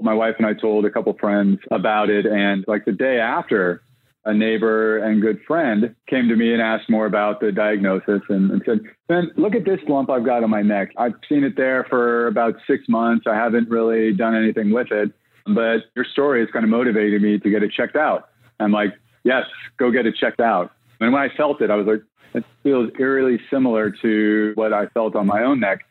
my wife and I told a couple friends about it. And like the day after, a neighbor and good friend came to me and asked more about the diagnosis and, and said, Ben, look at this lump I've got on my neck. I've seen it there for about six months. I haven't really done anything with it, but your story has kind of motivated me to get it checked out. I'm like, yes, go get it checked out. And when I felt it, I was like, it feels eerily similar to what I felt on my own neck.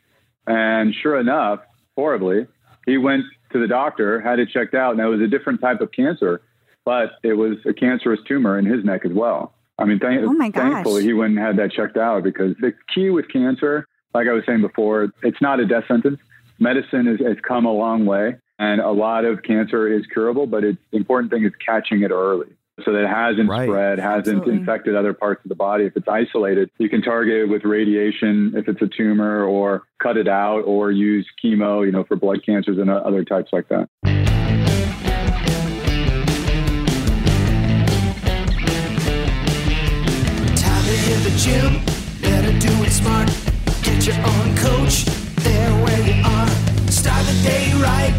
And sure enough, horribly, he went to the doctor, had it checked out, and it was a different type of cancer, but it was a cancerous tumor in his neck as well. I mean, Oh thankfully, he went and had that checked out because the key with cancer, like I was saying before, it's not a death sentence. Medicine has, has come a long way, and a lot of cancer is curable, but it's, the important thing is catching it early so that it hasn't Right. spread, hasn't Absolutely. infected other parts of the body. If it's isolated, you can target it with radiation if it's a tumor, or cut it out, or use chemo, you know, for blood cancers and other types like that. Time to hit the gym, better do it smart. Get your own coach, there where you are. Start the day right,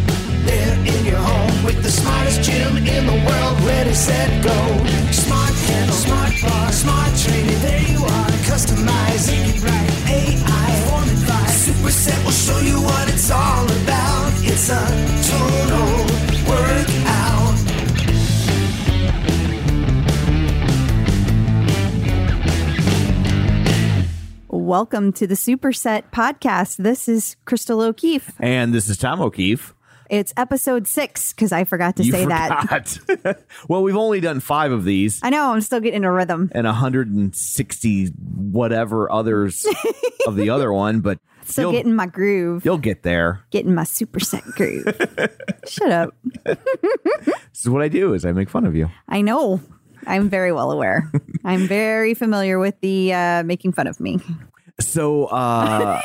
with the smartest gym in the world. Ready, set, go. Smart panel, smart bar, smart training. There you are, customize it right. AI, form advice. Superset will show you what it's all about. It's a total workout. Welcome to the Superset podcast. This is Crystal O'Keefe. And this is Tom O'Keefe. It's episode six because I forgot to You say that. well, we've only done five of these I know I'm still getting a rhythm. and 160 whatever others of the other one, but Still getting my groove, you'll get there. getting my super set groove. Shut up. This is what I do is I make fun of you. I know. I'm very well aware. I'm very familiar with the uh, making fun of me. So uh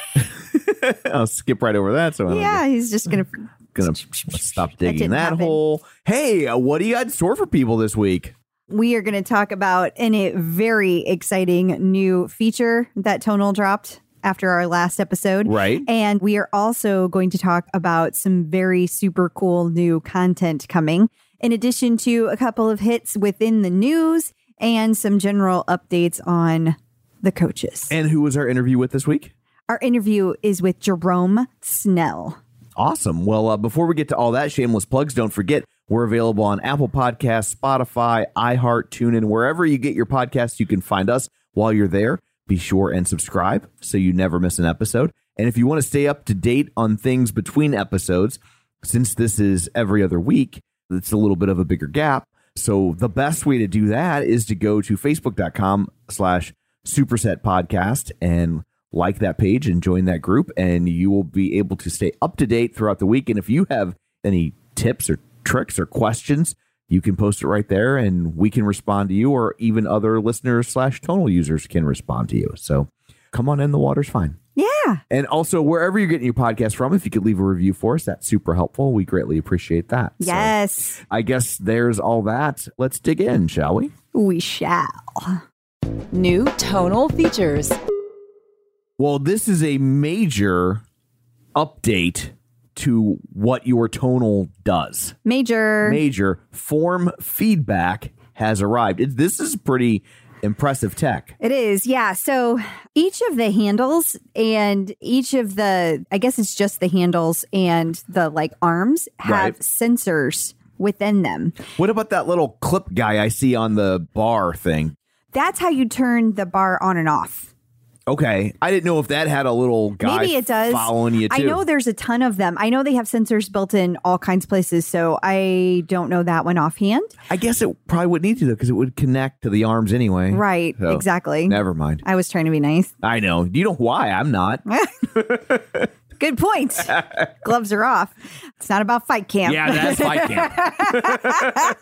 I'll skip right over that. So Yeah, he's just gonna. Gonna stop digging didn't that hole. Hey, uh, what do you got in store for people this week? We are going to talk about in a very exciting new feature that Tonal dropped after our last episode. Right. And we are also going to talk about some very super cool new content coming, in addition to a couple of hits within the news and some general updates on the coaches. And who was our interview with this week? Our interview is with Jerome Snell. Awesome. Well, uh, before we get to all that, shameless plugs, don't forget we're available on Apple Podcasts, Spotify, iHeart, TuneIn, wherever you get your podcasts, you can find us. While you're there, be sure and subscribe so you never miss an episode. And if you want to stay up to date on things between episodes, since this is every other week, it's a little bit of a bigger gap. So the best way to do that is to go to facebook.com slash superset podcast and like that page and join that group and you will be able to stay up to date throughout the week. And if you have any tips or tricks or questions you can post it right there and we can respond to you or even other listeners slash tonal users can respond to you. So come on in the water's fine. Yeah. and also wherever you're getting your podcast from if you could leave a review for us that's super helpful. We greatly appreciate that. So Yes, i guess there's all that. Let's dig in shall we? We shall. New tonal features. Well, this is a major update to what your tonal does. Major. Major form feedback has arrived. It, this is pretty impressive tech. It is, yeah. So each of the handles and each of the, I guess it's just the handles and the like arms have Right. sensors within them. What about that little clip guy I see on the bar thing? That's how you turn the bar on and off. Okay, I didn't know if that had a little guy Maybe it does. following you too. I know there's a ton of them. I know they have sensors built in all kinds of places, so I don't know that one offhand. I guess it probably would need to though because it would connect to the arms anyway. Right, So, exactly. Never mind. I was trying to be nice. I know. You know why? I'm not. Good point. Gloves are off. It's not about fight camp. Yeah, that's fight camp.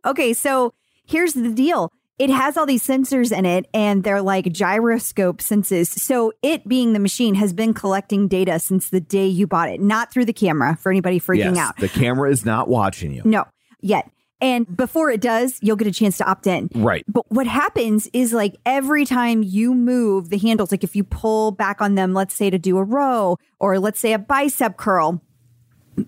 Okay, so here's the deal. It has all these sensors in it, and they're like gyroscope senses. So, it being the machine has been collecting data since the day you bought it, not through the camera for anybody freaking yes, out. the camera is not watching you. No, yet. And before it does, you'll get a chance to opt in. Right. But what happens is like every time you move the handles, like if you pull back on them, let's say to do a row or let's say a bicep curl,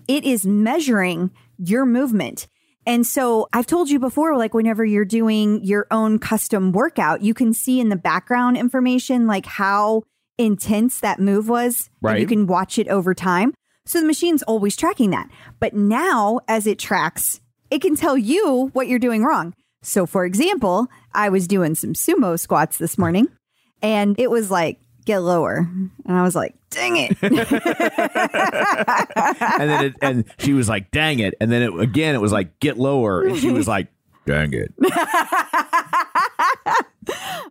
it is measuring your movement. And so I've told you before, like whenever you're doing your own custom workout, you can see in the background information, like how intense that move was. And you can watch it over time. So the machine's always tracking that. But now, as it tracks, it can tell you what you're doing wrong. So, for example, I was doing some sumo squats this morning and it was like, get lower. And I was like, dang it. and then it, and she was like, "Dang it!" And then it, again, it was like, "Get lower," and she was like, "Dang it!"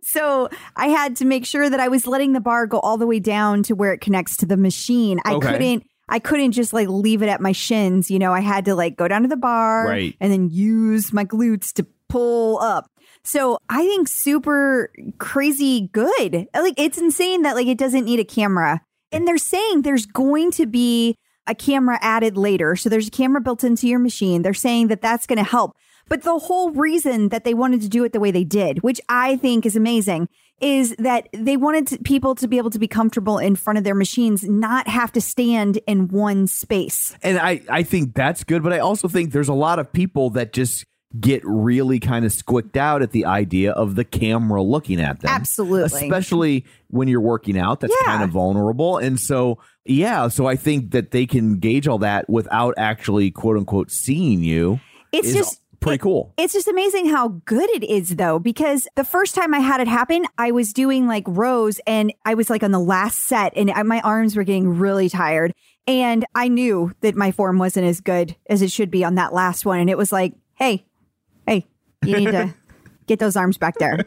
So I had to make sure that I was letting the bar go all the way down to where it connects to the machine. I Okay. couldn't I couldn't just like leave it at my shins, you know. I had to like go down to the bar Right. and then use my glutes to pull up. So I think super crazy good. Like it's insane that like it doesn't need a camera. And they're saying there's going to be a camera added later. So there's a camera built into your machine. They're saying that that's going to help. But the whole reason that they wanted to do it the way they did, which I think is amazing, is that they wanted to, people to be able to be comfortable in front of their machines, not have to stand in one space. And I, I think that's good, but I also think there's a lot of people that just get really kind of squicked out at the idea of the camera looking at them. Absolutely. Especially when you're working out, that's Yeah. kind of vulnerable. And so, yeah, so I think that they can gauge all that without actually, quote unquote, seeing you. It's just pretty cool. It's just amazing how good it is, though, because the first time I had it happen, I was doing like rows and I was like on the last set and I, my arms were getting really tired. And I knew that my form wasn't as good as it should be on that last one. And it was like, hey, you need to get those arms back there.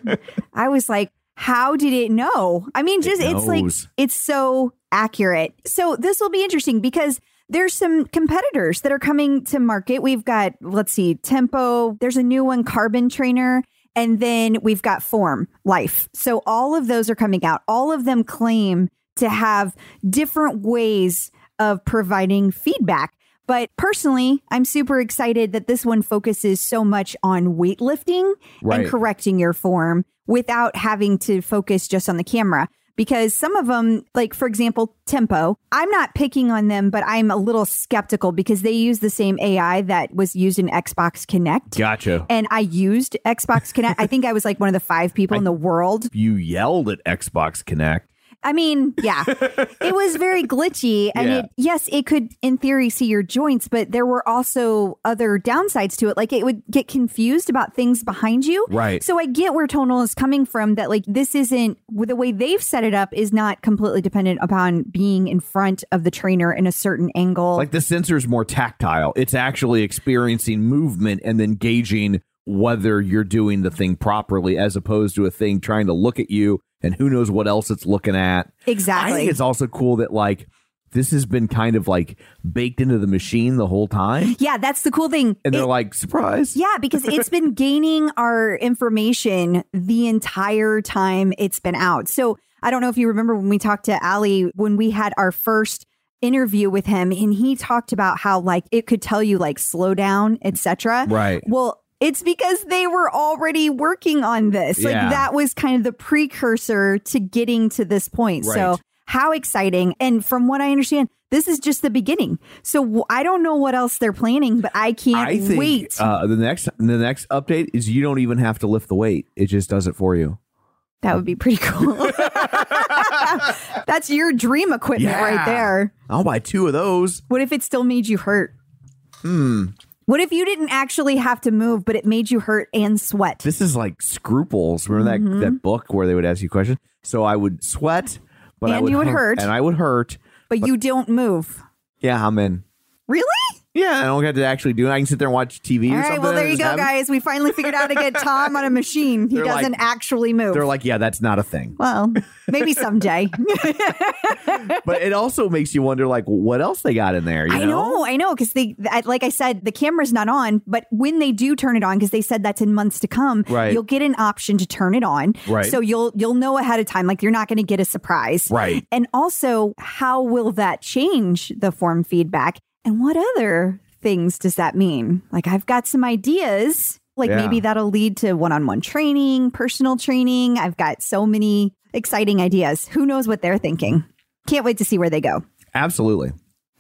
I was like, how did it know? I mean, just it's like, it's so accurate. So this will be interesting because there's some competitors that are coming to market. We've got, let's see, Tempo, there's a new one, Carbon Trainer, and then we've got Forme Life. So all of those are coming out. All of them claim to have different ways of providing feedback. But personally, I'm super excited that this one focuses so much on weightlifting Right. and correcting your form without having to focus just on the camera. Because some of them, like for example, Tempo, I'm not picking on them, but I'm a little skeptical because they use the same AI that was used in Xbox Kinect. Gotcha. And I used Xbox Kinect. I think I was like one of the five people in the world You yelled at Xbox Kinect. I mean, yeah, it was very glitchy. And Yeah. it, yes, it could, in theory, see your joints, but there were also other downsides to it. Like it would get confused about things behind you. Right. So I get where Tonal is coming from that, like, this isn't the way they've set it up is not completely dependent upon being in front of the trainer in a certain angle. Like the sensor's more tactile. It's actually experiencing movement and then gauging whether you're doing the thing properly as opposed to a thing trying to look at you and who knows what else it's looking at. exactly. I think it's also cool that like this has been kind of like baked into the machine the whole time. yeah, that's the cool thing. And they're like, surprise. Yeah, because it's been gaining our information the entire time it's been out. So I don't know if you remember when we talked to Aly when we had our first interview with him and he talked about how like it could tell you like slow down, etc. Right. Well, it's because they were already working on this. Yeah. Like that was kind of the precursor to getting to this point. So how exciting. And from what I understand, this is just the beginning. So I don't know what else they're planning, but I can't I think wait. Uh, the next the next update is you don't even have to lift the weight. It just does it for you. That would be pretty cool. That's your dream equipment right there. I'll buy two of those. What if it still made you hurt? Hmm. What if you didn't actually have to move, but it made you hurt and sweat? This is like scruples. Remember that Mm-hmm. that book where they would ask you questions? So I would sweat, but I And would you would hurt. and I would hurt. but you don't move. Yeah, I'm in. Really? Yeah, I don't have to actually do it. I can sit there and watch TV All or right. Well, there you go, it. guys. We finally figured out how to get Tom on a machine. He They're doesn't actually move. They're like, yeah, that's not a thing. well, maybe someday. But it also makes you wonder, like, what else they got in there? You I know, I know, because they, like I said, the camera's not on, but when they do turn it on, because they said that's in months to come, Right. you'll get an option to turn it on. Right. So you'll you'll know ahead of time, like you're not going to get a surprise. Right. And also, how will that change the form feedback? And what other things does that mean? Like I've got some ideas. Like Yeah. maybe that'll lead to one-on-one training, personal training. I've got so many exciting ideas. Who knows what they're thinking? Can't wait to see where they go. Absolutely.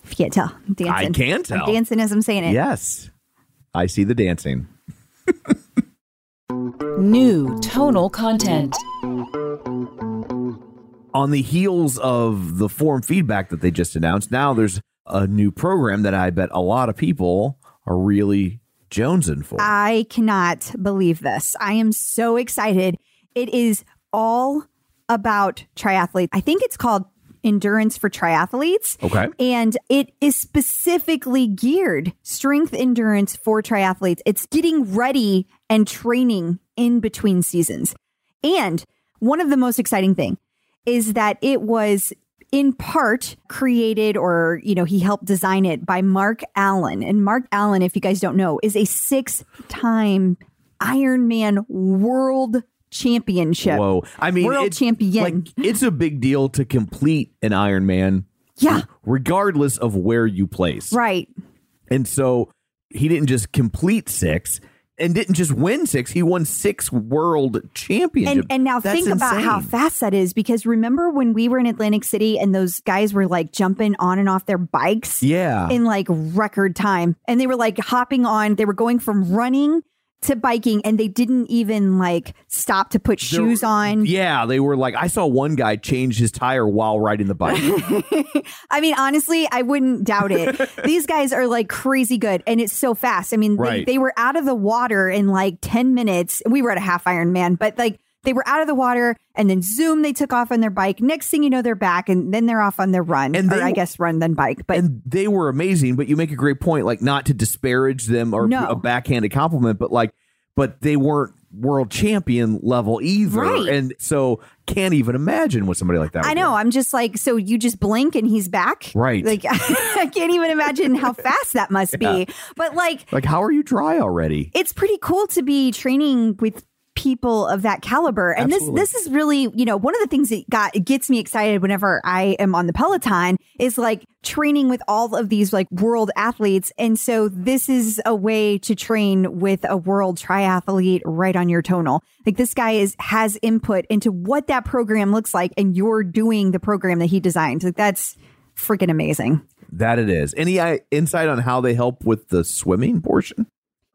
If you can't tell, I'm dancing. I can I'm tell. dancing as I'm saying it. Yes. I see the dancing. New tonal content. On the heels of the form feedback that they just announced, now there's a new program that I bet a lot of people are really jonesing for. I cannot believe this. I am so excited. It is all about triathletes. I think it's called Endurance for Triathletes. Okay. And it is specifically geared strength endurance for triathletes. It's getting ready and training in between seasons. And one of the most exciting thing is that it was in part created or you know he helped design it by Mark Allen. And Mark Allen if you guys don't know is a six-time Ironman world championship. Whoa. I mean, world it's champion. like it's a big deal to complete an Ironman, yeah. regardless of where you place. right. And so he didn't just complete six and didn't just win six, he won six world championships. And and now That's think about how fast that is because remember when we were in Atlantic City and those guys were like jumping on and off their bikes Yeah. in like record time and they were like hopping on they were going from running to biking and they didn't even like stop to put There- shoes on. Yeah, they were like I saw one guy change his tire while riding the bike. I mean, honestly, I wouldn't doubt it. These guys are like crazy good and it's so fast. I mean, Right. they, they were out of the water in like 10 minutes. We were at a half Ironman, but like they were out of the water and then zoom, they took off on their bike. Next thing you know, they're back and then they're off on their run. And or they- I guess run, then bike. But and they were amazing, but you make a great point like not to disparage them or No. a backhanded compliment, but like but they weren't world champion level either. Right. And so can't even imagine what somebody like that I do. know. I'm just like, so you just blink and he's back. Right. Like, I can't even imagine how fast that must be. But like, Like how are you dry already? it's pretty cool to be training with people of that caliber and Absolutely. this this is really you know one of the things that got gets me excited whenever i am on the peloton is like training with all of these like world athletes and so this is a way to train with a world triathlete right on your tonal like this guy is has input into what that program looks like and you're doing the program that he designed like that's freaking amazing That it is. Any insight on how they help with the swimming portion?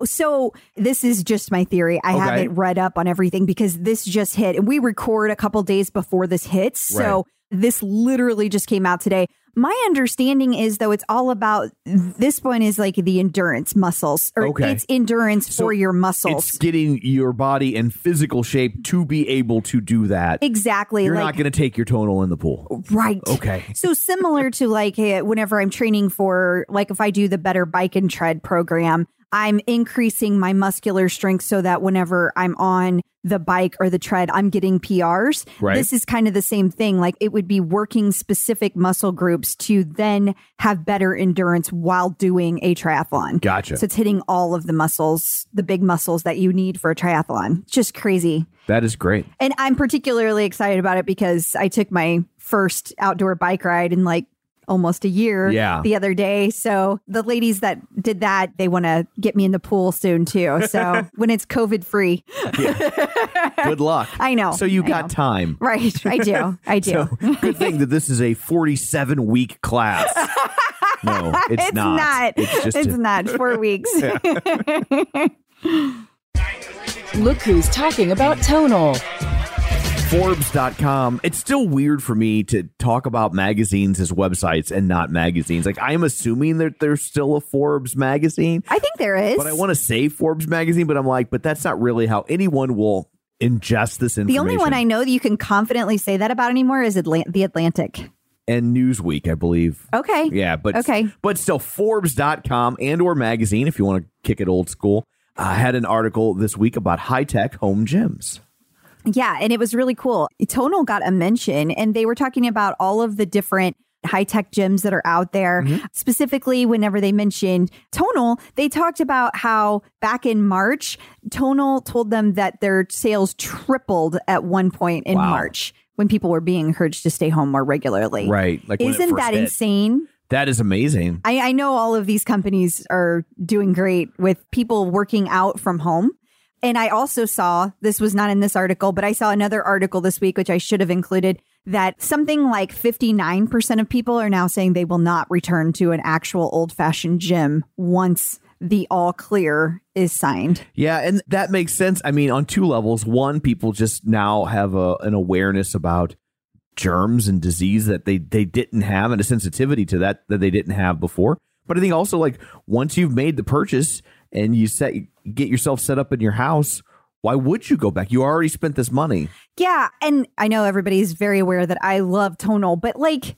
So this is just my theory. I Okay. haven't read up on everything because this just hit and we record a couple days before this hits. So this literally just came out today. My understanding is though it's all about this one is like the endurance muscles or Okay. it's endurance So for your muscles. It's getting your body in physical shape to be able to do that. exactly. You're like not going to take your tonal in the pool. Right. Okay. So similar to like eh, whenever I'm training for like if I do the better bike and tread program, I'm increasing my muscular strength so that whenever I'm on the bike or the tread, I'm getting PRs. Right. This is kind of the same thing. Like it would be working specific muscle groups to then have better endurance while doing a triathlon. Gotcha. So it's hitting all of the muscles, the big muscles that you need for a triathlon. Just crazy. That is great. And I'm particularly excited about it because I took my first outdoor bike ride in like almost a year Yeah. the other day. So the ladies that did that, they want to get me in the pool soon too. So when it's COVID free. Good luck. I know, So you I got know. time. Right. I do. I do. So good thing that this is a 47 week class. No, it's, it's not. It's just It's a- not. Four weeks. Look who's talking about tonal. Forbes.com. It's still weird for me to talk about magazines as websites and not magazines. Like I'm assuming that there's still a Forbes magazine, I think there is. but I want to say Forbes magazine, but I'm like, but that's not really how anyone will ingest this information. the only one I know that you can confidently say that about anymore is Atlant- the Atlantic. and Newsweek, I believe. Okay. Yeah, but Okay. but still Forbes.com and or magazine if you want to kick it old school. I had an article this week about high-tech home gyms. Yeah, and it was really cool. Tonal got a mention, and they were talking about all of the different high tech gyms that are out there. Mm-hmm. Specifically, whenever they mentioned Tonal, they talked about how back in March, Tonal told them that their sales tripled at one point in Wow. March when people were being encouraged to stay home more regularly. Right. Like Isn't that hit. insane? That is amazing. I, I know all of these companies are doing great with people working out from home. And I also saw this was not in this article, but I saw another article this week, which I should have included, that something like 59% of people are now saying they will not return to an actual old fashioned gym once the all clear is signed. Yeah, and that makes sense. I mean, on two levels. One, people just now have a, an awareness about germs and disease that they they didn't have and a sensitivity to that that they didn't have before. But I think also like once you've made the purchase and you set get yourself set up in your house, why would you go back? You already spent this money. Yeah. And I know everybody's very aware that I love tonal, but like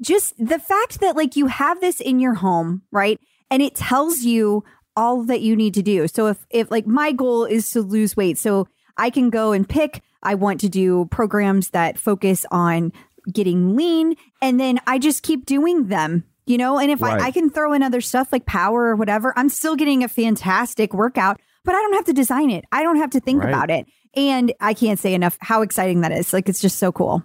just the fact that like you have this in your home, right? And it tells you all that you need to do. So if if like my goal is to lose weight, so I can go and pick I want to do programs that focus on getting lean and then I just keep doing them. You know, and if Right. I, I can throw in other stuff like power or whatever, I'm still getting a fantastic workout, but I don't have to design it. I don't have to think Right. about it. And I can't say enough how exciting that is. Like it's just so cool.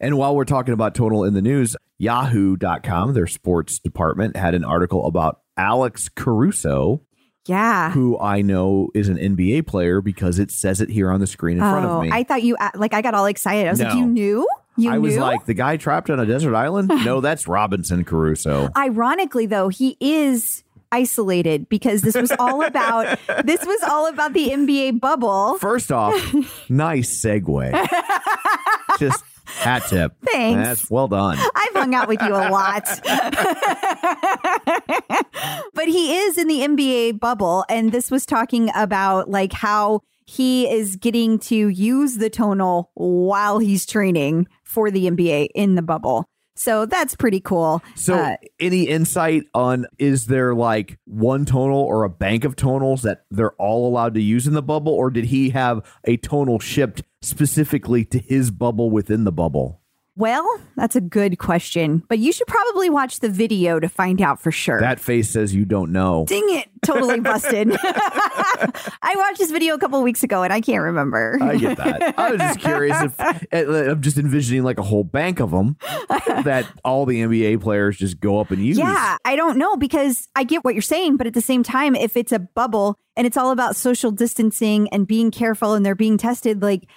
And while we're talking about tonal in the news, yahoo.com, their sports department had an article about Alex Caruso, Yeah. who I know is an NBA player because it says it here on the screen in front of me. Oh, I thought you uh, like I got all excited. I was like, you knew? You I knew? was like, the guy trapped on a desert island? No, that's Robinson Crusoe. Ironically, though, he is isolated because this was all about this was all about the NBA bubble. First off, nice segue. Just hat tip. Thanks. That's well done. I've hung out with you a lot. but he is in the NBA bubble. And this was talking about like how he is getting to use the tonal while he's training for the NBA in the bubble. So that's pretty cool. So, Uh, any insight on is there like one tonal or a bank of tonals that they're all allowed to use in the bubble, or did he have a tonal shipped specifically to his bubble within the bubble? Well, that's a good question. But you should probably watch the video to find out for sure. That face says you don't know. Dang it. Totally busted. I watched this video a couple weeks ago and I can't remember. I get that. I was just curious if eh, I'm just envisioning like a whole bank of them that all the NBA players just go up and use. Yeah, I don't know because I get what you're saying, but at the same time, if it's a bubble and it's all about social distancing and being careful and they're being tested, like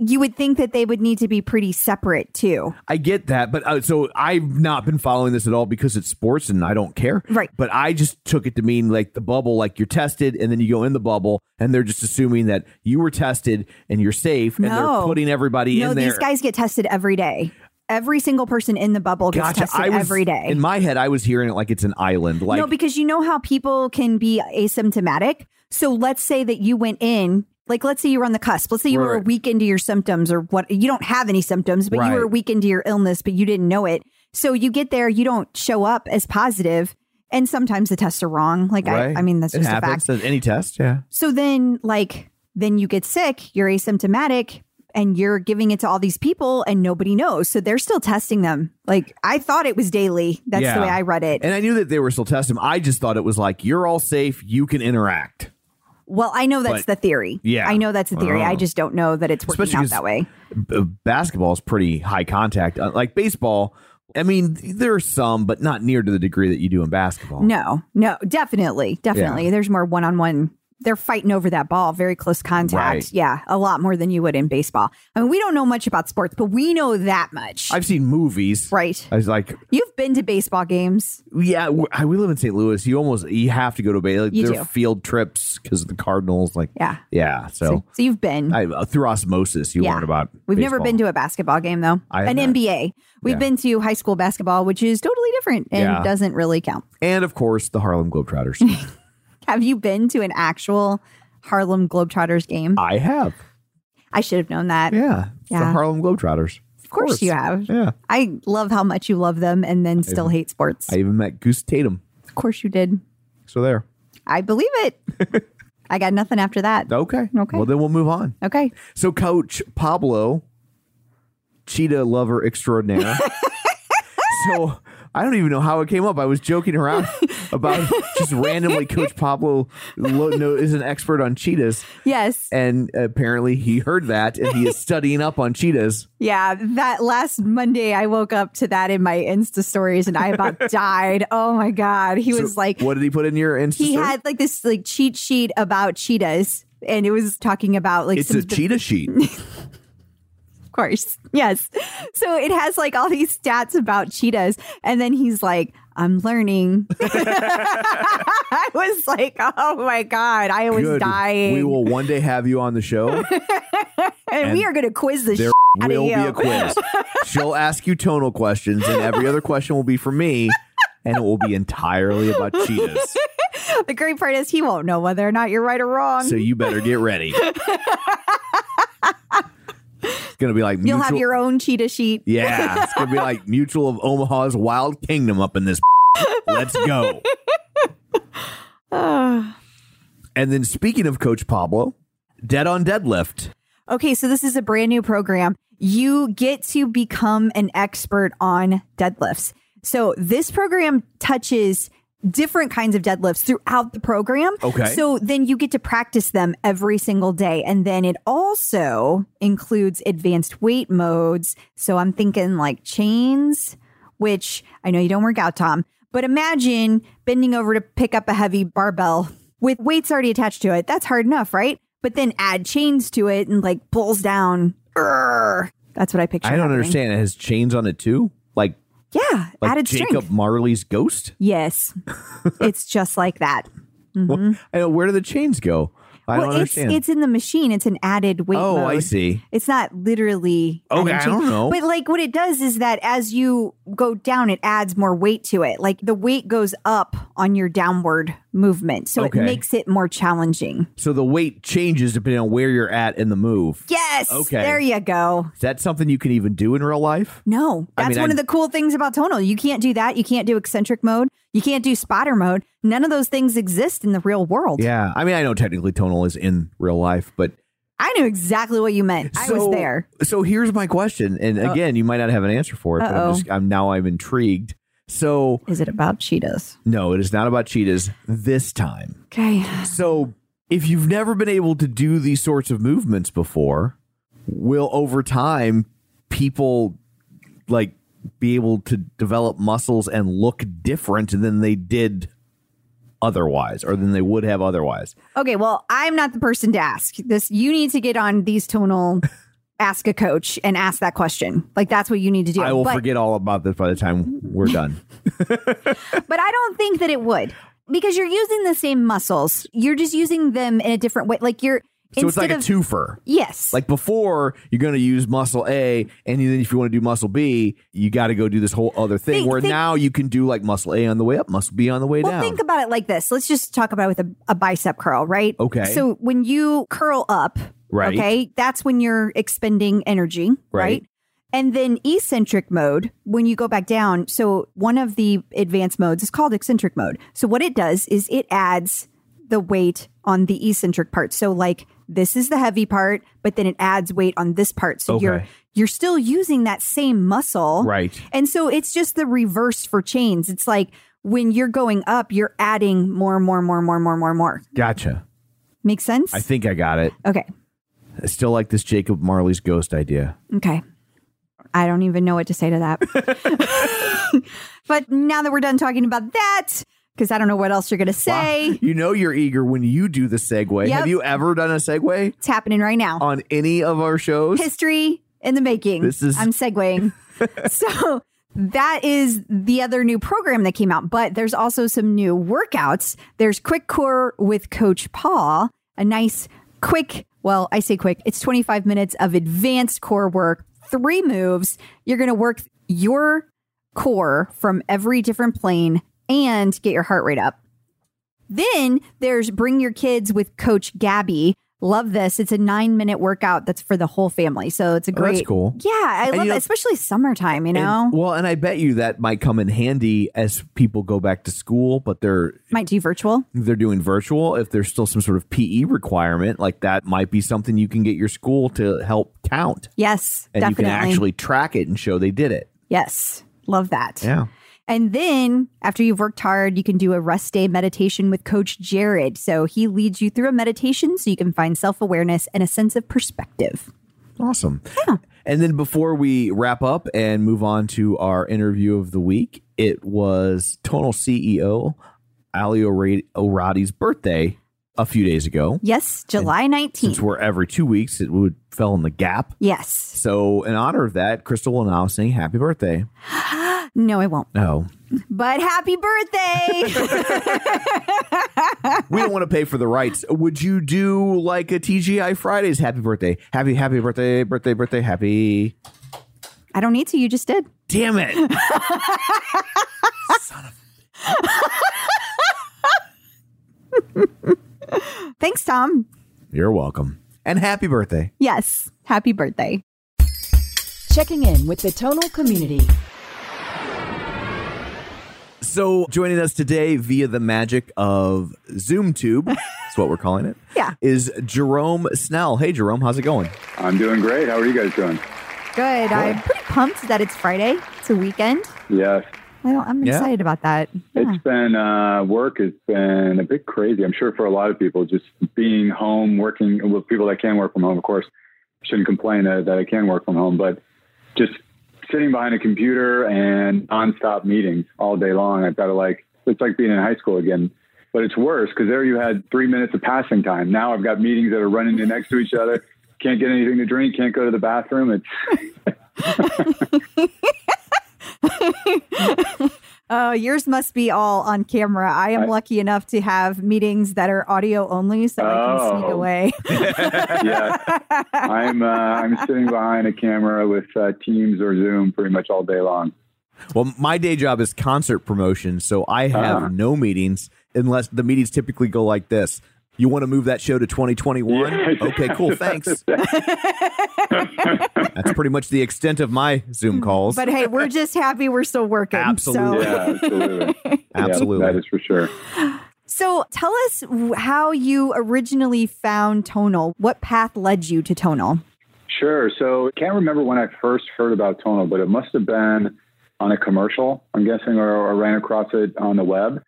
you would think that they would need to be pretty separate too. I get that, but uh, so I've not been following this at all because it's sports and I don't care. Right. But I just took it to mean like the bubble, like you're tested and then you go in the bubble and they're just assuming that you were tested and you're safe and No. they're putting everybody no, in there. these guys get tested every day. Every single person in the bubble gets Gotcha. tested was, every day. In my head, I was hearing it like it's an island. Like no, because you know how people can be asymptomatic. So let's say that you went in, like let's say you were on the cusp. Let's say you were a week into your symptoms or what you don't have any symptoms, but you were a week into your illness, but you didn't know it. So you get there, you don't show up as positive, And sometimes the tests are wrong. Like right? I, I mean, that's it just a happens. fact. Any test, yeah. So then, like, then you get sick, you're asymptomatic, and you're giving it to all these people, and nobody knows. So they're still testing them. Like, I thought it was daily. That's Yeah. the way I read it. And I knew that they were still testing. I just thought it was like you're all safe. You can interact. Well, I know that's But- the theory. Yeah. I know that's the theory. I just don't know that it's working out that way. B- basketball is pretty high contact. Uh, Like baseball, I mean, there are some, but not near to the degree that you do in basketball. No, no, definitely, definitely. There's more one on one. They're fighting over that ball, very close contact. Right. Yeah, a lot more than you would in baseball. I mean, we don't know much about sports, but we know that much. I've seen movies. right. I was like, You've been to baseball games. yeah, we live in St. Louis. You almost you have to go to Bay. Like, You do. field trips because of the Cardinals. Like, Yeah. yeah. So, So, so you've been. I, uh, through osmosis, you Yeah. learn about. We've never been to a basketball game though. I An not. NBA. We've Yeah. been to high school basketball, which is totally different and Yeah. doesn't really count. and of course the Harlem Globetrotters. Have you been to an actual Harlem Globetrotters game? I have. I should have known that. Yeah, the Yeah. Harlem Globetrotters. Of course you have. Yeah, I love how much you love them and then still hate sports. I even met Goose Tatum. of course you did. So there. I believe it. I got nothing after that. Okay. Okay. Well, then we'll move on. Okay. So, Coach Pablo, cheetah lover extraordinaire. so, I don't even know how it came up. I was joking around about just randomly. Coach Pablo lo- no, is an expert on cheetahs, Yes. and apparently he heard that, and he is studying up on cheetahs. Yeah. That last Monday, I woke up to that in my Insta stories and I about died. Oh my God. He was like, "What did he put in your Insta?" he story? had like this like cheat sheet about cheetahs. And it was talking about like It's a cheetah sheet. Course. Yes. So it has like all these stats about cheetahs. And then he's like, I'm learning. I was like, oh my God, I was Good. dying. We will one day have you on the show. and, we are going to quiz the There shit of will be a quiz. She'll ask you tonal questions, and every other question will be for me, and it will be entirely about cheetahs. the great part is he won't know whether or not you're right or wrong. So you better get ready. It's gonna be like You'll mutual. have your own cheetah sheet. yeah, it's gonna be like Mutual of Omaha's Wild Kingdom up in this. Let's go. And then speaking of Coach Pablo, Dead on Deadlift. Okay, so this is a brand new program. You get to become an expert on deadlifts. So this program touches different kinds of deadlifts throughout the program. Okay. So then you get to practice them every single day. And then it also includes advanced weight modes. So I'm thinking like chains, which I know you don't work out, Tom, but imagine bending over to pick up a heavy barbell with weights already attached to it. That's hard enough, right? But then add chains to it and like pulls down. Urgh. That's what I picture. I don't happening. understand. It has chains on it too, Yeah, like added Jacob strength. Marley's ghost. Yes, it's just like that. Well, mm-hmm. I know, where do the chains go? I well, don't it's understand. it's in the machine. It's an added weight. oh, I see. It's not literally. Okay, I don't know. But like what it does is that as you go down, it adds more weight to it. Like the weight goes up on your downward movement, so Okay. it makes it more challenging. So the weight changes depending on where you're at in the move. Yes. Okay. There you go. Is that something you can even do in real life? No, I that's mean, one I- of the cool things about tonal. You can't do that. You can't do eccentric mode. You can't do spotter mode. None of those things exist in the real world. Yeah. I mean, I know technically tonal is in real life, but I knew exactly what you meant. I was there. So here's my question, and again, you might not have an answer for it, but Uh-oh. I'm just I'm now I'm intrigued. So Is it about cheetahs? no, it is not about cheetahs this time. Okay. So if you've never been able to do these sorts of movements before, will over time people like be able to develop muscles and look different than they did otherwise or than they would have otherwise? Okay, well, I'm not the person to ask. This you need to get on these tonal ask a coach and ask that question. Like that's what you need to do. I will but, forget all about this by the time we're done. But I don't think that it would. Because you're using the same muscles. You're just using them in a different way. Like you're So it's like a of, twofer. Yes. Like before, you're going to use muscle A, and then if you want to do muscle B, you got to go do this whole other thing. Think- where think- now you can do like muscle A on the way up, muscle B on the way Well, down. think about it like this. Let's just talk about it with a, a bicep curl, right? Okay. So when you curl up, Right. okay, that's when you're expending energy, Right. right? And then eccentric mode, when you go back down, so one of the advanced modes is called eccentric mode. So what it does is it adds the weight on the eccentric part. So like this is the heavy part, but then it adds weight on this part. So you're you're still using that same muscle. Right. And so it's just the reverse for chains. It's like when you're going up, you're adding more, more, more, more, more, more, more. Gotcha. Make sense? I think I got it. okay. I still like this Jacob Marley's ghost idea. Okay. I don't even know what to say to that. but now that we're done talking about that, because I don't know what else you're going to say, Wow. You know you're eager when you do the segue. Yep. Have you ever done a segue it's happening right now. on any of our shows? History in the making. This is- I'm segueing. so that is the other new program that came out, but there's also some new workouts. There's Quick Core with Coach Paul, a nice quick, well, I say quick, it's 25 minutes of advanced core work, three moves. You're going to work your core from every different plane and get your heart rate up. Then there's Bring Your Kids with Coach Gabby. Love this. It's a nine minute workout that's for the whole family. So it's a Oh, great. that's cool. Yeah, I And love you know- especially summertime, you know? And- well, and I bet you that might come in handy as people go back to school, but they're Might do virtual. they're doing virtual. If there's still some sort of PE requirement, like that might be something you can get your school to help count. Yes, And definitely. you can actually track it and show they did it. yes, love that. Yeah. And then after you've worked hard, you can do a rest day meditation with Coach Jared. So he leads you through a meditation so you can find self awareness and a sense of perspective. Awesome. And then before we wrap up and move on to our interview of the week, it was Tonal CEO Aly O'Ra- Orady's birthday a few days ago. Yes, July 19th. Since we're every two weeks, it would fell in the gap. yes. So, in honor of that, Crystal will now sing "Happy Birthday." No, I won't. No, But happy birthday. we don't want to pay for the rights. Would you do like a TGI Fridays "Happy Birthday"? Happy, happy birthday, birthday, birthday, happy. I don't need to. You just did. Damn it! Thanks, Tom. You're welcome, and happy birthday. Yes. Happy birthday. Checking in with the tonal community. So, joining us today via the magic of ZoomTube, that's what we're calling it, Yeah. is Jerome Snell. Hey, Jerome, how's it going? I'm doing great. How are you guys doing? Good. I'm pretty pumped that it's Friday. It's a weekend. Yes. I don't, I'm Yeah. excited about that. Yeah. It's been uh, work has been a bit crazy. I'm sure for a lot of people, just being home, working with people that can work from home. Of course, shouldn't complain that, that I can work from home, but just sitting behind a computer and nonstop meetings all day long. I've got to like it's like being in high school again. But it's worse because there you had three minutes of passing time. Now I've got meetings that are running next to each other. Can't get anything to drink. Can't go to the bathroom. It's Oh, yours must be all on camera. I am I- lucky enough to have meetings that are audio only, so I can sneak Oh. away. yeah. I'm uh, I'm sitting behind a camera with uh, Teams or Zoom pretty much all day long. Well, my day job is concert promotion, so I have Uh-huh. no meetings unless the meetings typically go like this. You want to move that show to 2021? Yeah. Okay, cool. Thanks. That's pretty much the extent of my Zoom calls. But hey, we're just happy we're still working. Absolutely. So, Yeah, absolutely. Absolutely. Yeah, that is for sure. so tell us how you originally found tonal. What path led you to tonal? Sure. So can't remember when I first heard about Tonal, but it must have been on a commercial, I'm guessing, or, or ran across it on the web.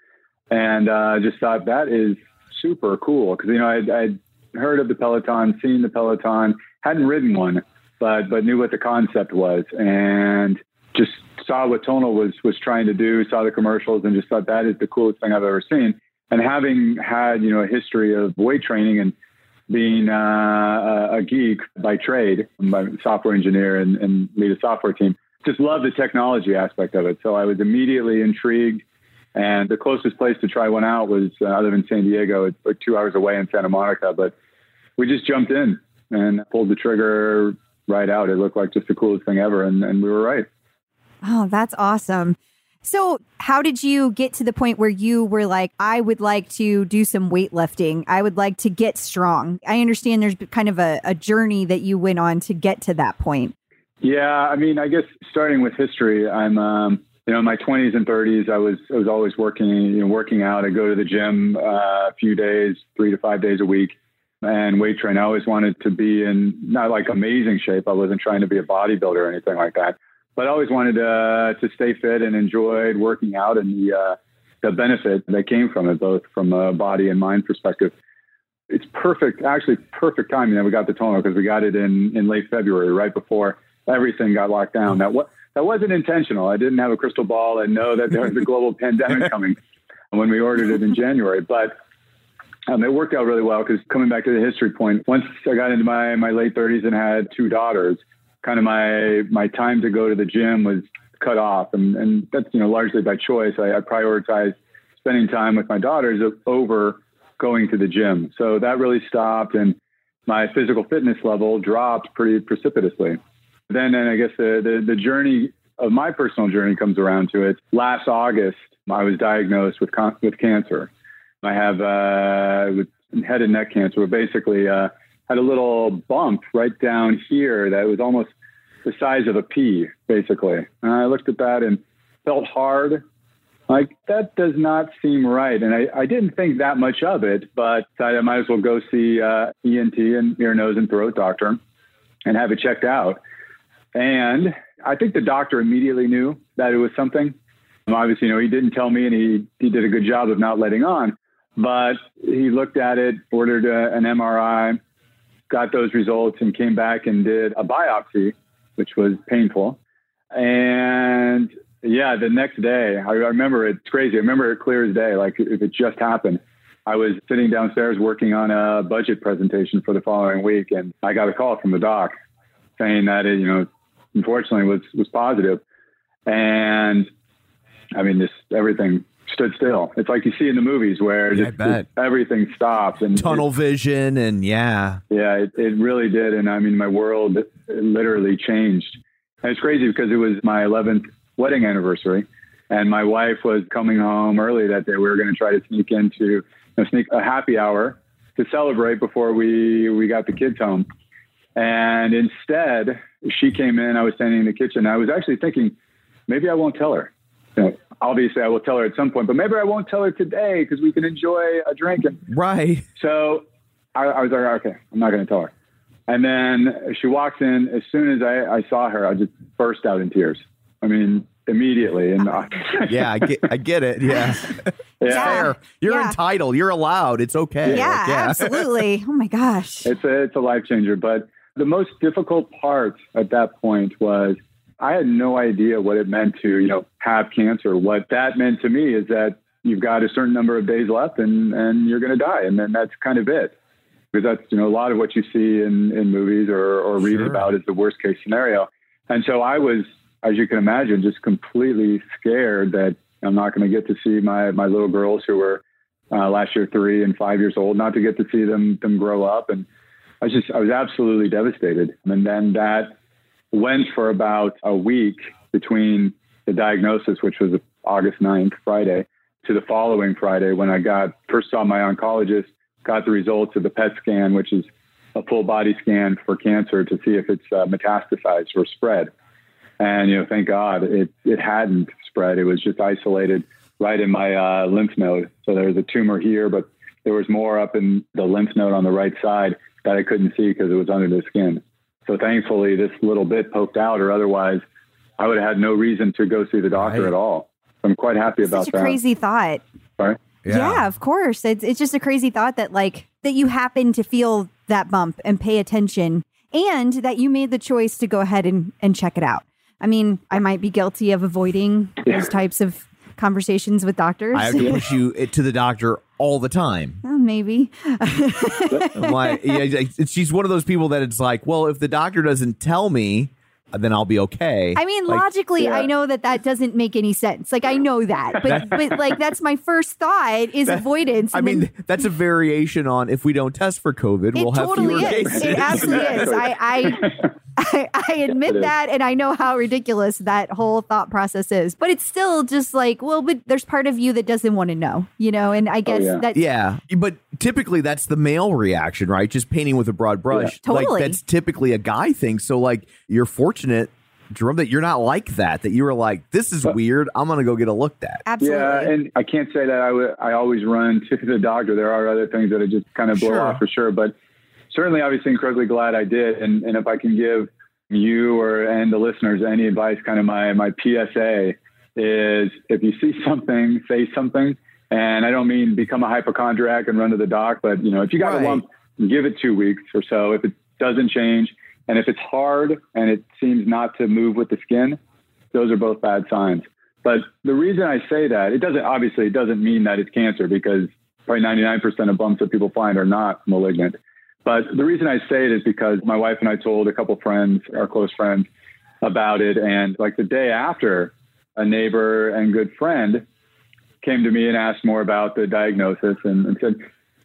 And uh, just thought that is super cool because, you know, I'd, I'd heard of the Peloton, seen the Peloton, hadn't ridden one, but, but knew what the concept was and just saw what Tonal was, was trying to do, saw the commercials and just thought that is the coolest thing I've ever seen. And having had, you know, a history of weight training and being uh, a- geek by trade, a software engineer and, and lead a software team, just love the technology aspect of it. So I was immediately intrigued. And the closest place to try one out was uh, other than San Diego, it's like two hours away in Santa Monica. But we just jumped in and pulled the trigger right out. It looked like just the coolest thing ever. And, and we were right. Oh, that's awesome. So, how did you get to the point where you were like, I would like to do some weightlifting? I would like to get strong. I understand there's kind of a, a journey that you went on to get to that point. Yeah, I mean, I guess starting with history, I'm um, you know in my 20s and 30s. I was I was always working you know working out. I go to the gym uh, a few days, three to five days a week, and weight train. I always wanted to be in not like amazing shape. I wasn't trying to be a bodybuilder or anything like that, but I always wanted to to stay fit and enjoyed working out and the uh, the benefit that came from it, both from a body and mind perspective. It's perfect, actually perfect timing that we got the tonal because we got it in in late February, right before everything got locked down. That what that wasn't intentional. I didn't have a crystal ball and know that there was a global pandemic coming when we ordered it in January. But um, it worked out really well because coming back to the history point, once I got into my my late 30s and had two daughters, kind of my my time to go to the gym was cut off, and and that's you know largely by choice. I, I prioritized spending time with my daughters over going to the gym, so that really stopped, and my physical fitness level dropped pretty precipitously. Then, then I guess the, the the journey of my personal journey comes around to it. Last August, I was diagnosed with con- with cancer. I have uh, head and neck cancer. Basically, uh, had a little bump right down here that was almost the size of a pea, basically. And I looked at that and felt hard. Like that does not seem right, and I, I didn't think that much of it. But I might as well go see uh, ENT and ear, nose, and throat doctor and have it checked out. And I think the doctor immediately knew that it was something. Um, Obviously, you know, he didn't tell me, and he he did a good job of not letting on. But he looked at it, ordered a, an MRI, got those results, and came back and did a biopsy, which was painful. And yeah, the next day, I remember it's crazy. I remember it clear as day, like if it just happened. I was sitting downstairs working on a budget presentation for the following week, and I got a call from the doc saying that it, you know, unfortunately was was positive, and I mean, just everything stood still. It's like you see in the movies where Yeah, just, just everything stops and Tunnel vision and yeah. yeah, it, it really did. And I mean, my world literally changed. And it's crazy because it was my 11th wedding anniversary. And my wife was coming home early that day. We were going to try to sneak into, you know, sneak a happy hour to celebrate before we, we got the kids home. And instead, she came in. I was standing in the kitchen. I was actually thinking, maybe I won't tell her. You know, obviously, I will tell her at some point, but maybe I won't tell her today because we can enjoy a drink. And Right. so I, I was like, okay, I'm not going to tell her. And then she walks in. As soon as I, I saw her, I just burst out in tears. I mean, immediately. And I, Yeah, I get I get it. Yeah. yeah, Fair. You're Yeah. entitled. You're allowed. It's okay. Yeah, Like, absolutely. Oh my gosh. it's a it's a life changer. But the most difficult part at that point was I had no idea what it meant to you know have cancer. What that meant to me is that you've got a certain number of days left, and and you're going to die, and then that's kind of it. Because that's you know a lot of what you see in in movies or or read Sure. about is the worst case scenario. And so I was, as you can imagine, just completely scared that I'm not going to get to see my my little girls who were uh, last year three and five years old, not to get to see them them grow up. And I was just I was absolutely devastated. And then that went for about a week between the diagnosis, which was August 9th, Friday, to the following Friday when I got first saw my oncologist, got the results of the PET scan, which is a full body scan for cancer to see if it's uh, metastasized or spread. And you know, thank God it it hadn't spread. It was just isolated right in my uh, lymph node. So there was a tumor here, but there was more up in the lymph node on the right side that I couldn't see because it was under the skin. So thankfully, this little bit poked out, or otherwise, I would have had no reason to go see the doctor Right. at all. So I'm quite happy about that. Such a that. crazy thought. Sorry. Yeah. of course. It's it's just a crazy thought that like that you happen to feel that bump and pay attention and that you made the choice to go ahead and, and check it out. I mean, I might be guilty of avoiding those types of conversations with doctors. I have to push you eh, to the doctor all the time. Well, maybe. Like, yeah, she's one of those people that it's like, well, if the doctor doesn't tell me, then I'll be okay. I mean, Like, logically, yeah. I know that that doesn't make any sense. Like, I know that, but but like that's my first thought is avoidance. I and then- mean, that's a variation on if we don't test for COVID, we'll have totally fewer is. cases. It absolutely is. I, I, I, I admit It is. that, and I know how ridiculous that whole thought process is. But it's still just like, well, but there's part of you that doesn't want to know, you know. And I oh, guess yeah. that Yeah, but typically that's the male reaction, right? Just painting with a broad brush. Yeah. Like that's typically a guy thing. So like you're fortunate, Jerome, that you're not like that. That you were like, this is weird. I'm gonna go get a looked at. That. Absolutely. Yeah, and I can't say that I I always run to the doctor. There are other things that I just kind of blow Sure. off for sure, but certainly, obviously, incredibly glad I did. And and if I can give you or and the listeners any advice, kind of my my PSA is if you see something, say something. And I don't mean become a hypochondriac and run to the doc, but you know, if you got Right. a lump, give it two weeks or so. If it doesn't change, and if it's hard and it seems not to move with the skin, those are both bad signs. But the reason I say that, it doesn't obviously it doesn't mean that it's cancer because probably 99% of bumps that people find are not malignant. But the reason I say it is because my wife and I told a couple friends, our close friends, about it. And like the day after, a neighbor and good friend came to me and asked more about the diagnosis and, and said,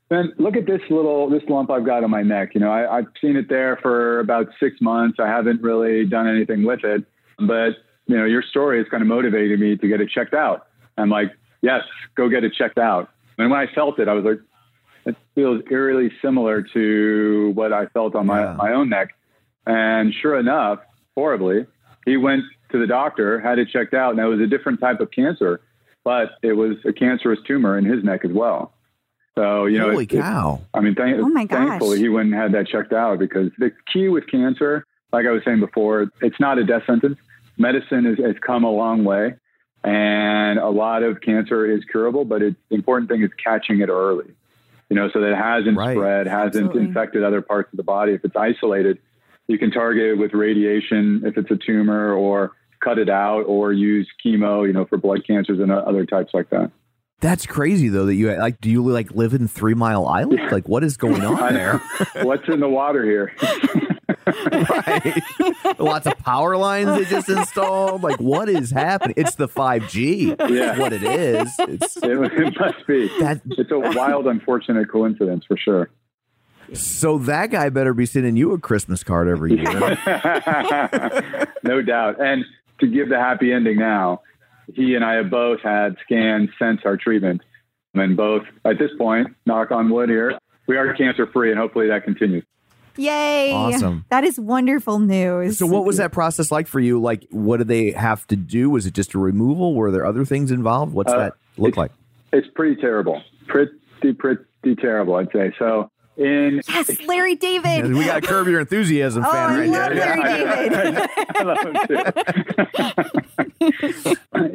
Ben, look at this little this lump I've got on my neck. You know, I, I've seen it there for about six months. I haven't really done anything with it, but you know, your story has kind of motivated me to get it checked out. I'm like, yes, go get it checked out. And when I felt it, I was like, it feels eerily similar to what I felt on my, Yeah. my own neck. And sure enough, horribly, he went to the doctor, had it checked out, and it was a different type of cancer, but it was a cancerous tumor in his neck as well. So, you know, Holy it- it- cow! I mean, thank, Oh my gosh. thankfully he went and had that checked out because the key with cancer, like I was saying before, it's not a death sentence. Medicine has, has come a long way, and a lot of cancer is curable. But it's, the important thing is catching it early. You know, so that it hasn't Right. spread, hasn't Absolutely. infected other parts of the body. If it's isolated, you can target it with radiation if it's a tumor, or cut it out, or use chemo. You know, for blood cancers and other types like that. That's crazy though that you like. Do you like live in Three Mile Island? Like, what is going on there? What's in the water here? right? Lots of power lines they just installed. Like, what is happening? It's the five G. Yeah. what it is. It's It, it must be. that. It's a wild, unfortunate coincidence for sure. So that guy better be sending you a Christmas card every year. no doubt. And to give the happy ending now, he and I have both had scans since our treatment. And both, at this point, knock on wood here, we are cancer free and hopefully that continues. Yay. Awesome. That is wonderful news. So, what was that process like for you? Like, what did they have to do? Was it just a removal? Were there other things involved? What's Uh, that look it's- like? It's pretty terrible. Pretty, pretty terrible, I'd say. So, in Yes, Larry David. We got a curb your enthusiasm Oh, fan I right love there. Larry David. I love him too.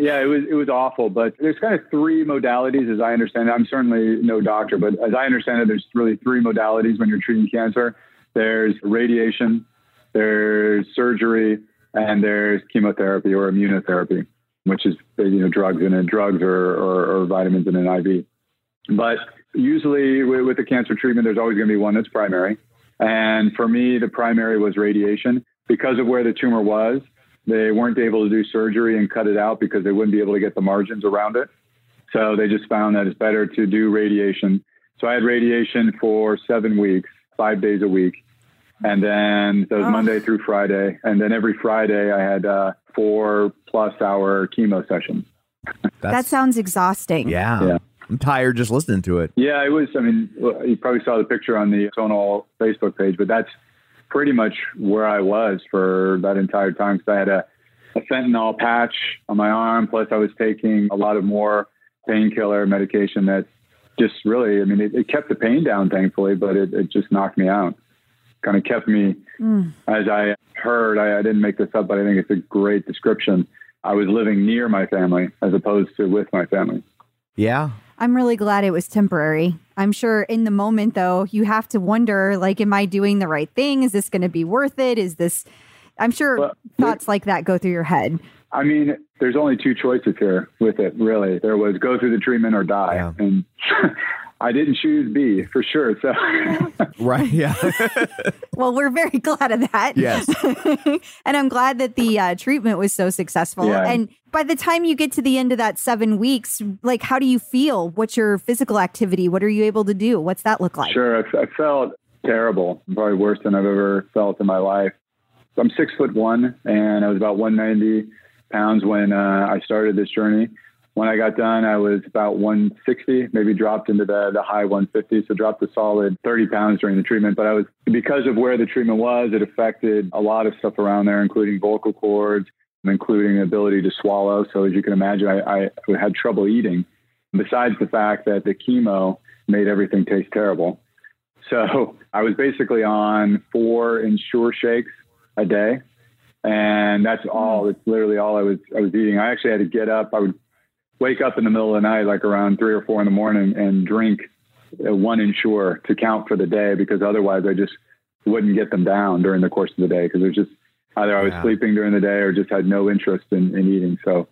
yeah, it was it was awful. But there's kind of three modalities, as I understand it. I'm certainly no doctor, but as I understand it, there's really three modalities when you're treating cancer. There's radiation, there's surgery, and there's chemotherapy or immunotherapy, which is you know drugs in it, drugs or, or, or vitamins in an IV. But usually with, with the cancer treatment, there's always going to be one that's primary. And for me, the primary was radiation because of where the tumor was. They weren't able to do surgery and cut it out because they wouldn't be able to get the margins around it. So they just found that it's better to do radiation. So I had radiation for seven weeks, five days a week. And then that was Oh. Monday through Friday. And then every Friday I had uh, four plus hour chemo sessions. that sounds exhausting. yeah. Yeah. I'm tired just listening to it. Yeah, it was. I mean, you probably saw the picture on the Tonal Facebook page, but that's pretty much where I was for that entire time. Because I had a, a fentanyl patch on my arm, plus I was taking a lot of more painkiller medication that just really, I mean, it, it kept the pain down, thankfully, but it, it just knocked me out. Kind of kept me, Mm. as I heard, I, I didn't make this up, but I think it's a great description. I was living near my family as opposed to with my family. Yeah. I'm really glad it was temporary. I'm sure in the moment, though, you have to wonder, like, am I doing the right thing? Is this going to be worth it? Is this, I'm sure Well, thoughts like that go through your head. I mean, there's only two choices here with it, really. There was go through the treatment or die. Yeah. And I didn't choose B for sure. So, Right. Yeah. Well, we're very glad of that. Yes. and I'm glad that the uh, treatment was so successful. Yeah. And by the time you get to the end of that seven weeks, like, how do you feel? What's your physical activity? What are you able to do? What's that look like? sure, I, I felt terrible, probably worse than I've ever felt in my life. I'm six foot one, and I was about 190 pounds when uh, I started this journey. When I got done, I was about 160, maybe dropped into the, the high 150. so dropped a solid 30 pounds during the treatment. But I was because of where the treatment was, it affected a lot of stuff around there, including vocal cords, and including the ability to swallow. So as you can imagine, I, I had trouble eating. Besides the fact that the chemo made everything taste terrible. So I was basically on four Ensure shakes a day, and that's all. Hmm. It's literally all I was I was eating. I actually had to get up. I would wake up in the middle of the night, like around three or four in the morning, and drink one Ensure to count for the day because otherwise I just wouldn't get them down during the course of the day because it was just either I was Yeah. sleeping during the day or just had no interest in, in eating. So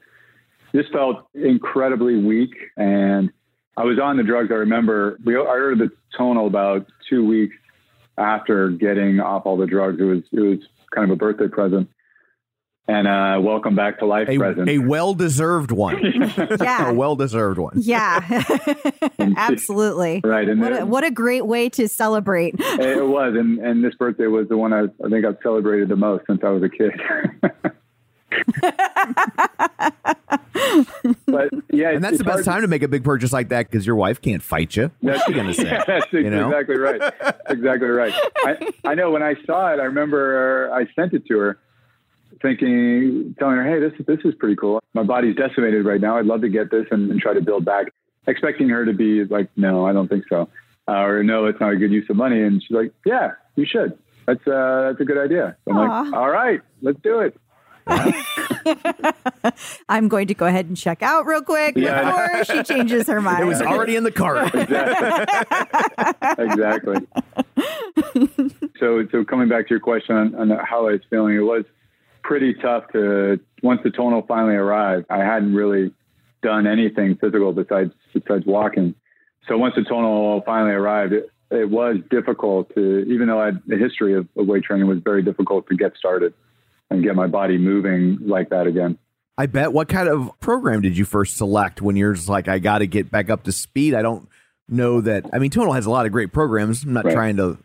just felt incredibly weak and I was on the drugs. I remember we I heard the tonal about two weeks after getting off all the drugs. It was it was kind of a birthday present and uh, welcome back to life A, present. a well deserved one. Yeah. a well deserved one. Yeah, absolutely. right, and What then- a, what a great way to celebrate. it was, and and this birthday was the one I, I think I've celebrated the most since I was a kid. but yeah, And that's the best time to make a big purchase like that because your wife can't fight you. What's she going to say? That's you know? exactly right. exactly right. I, I know when I saw it, I remember I sent it to her, thinking, telling her, "Hey, this this is pretty cool. My body's decimated right now. I'd love to get this and, and try to build back." Expecting her to be like, "No, I don't think so," uh, or "No, it's not a good use of money." And she's like, "Yeah, you should. That's uh, that's a good idea." I'm like, "All right, let's do it." I'm going to go ahead and check out real quick Yeah. before she changes her mind. It was already in the cart. exactly. so, so coming back to your question on, on how I was feeling, it was pretty tough to once the tonal finally arrived. I hadn't really done anything physical besides besides walking. So once the tonal finally arrived, it, it was difficult to, even though I had a history of, of weight training, it was very difficult to get started and get my body moving like that again. I bet. What kind of program did you first select when you're just like, I got to get back up to speed? I don't know that. I mean, Tonal has a lot of great programs. I'm not Right. trying to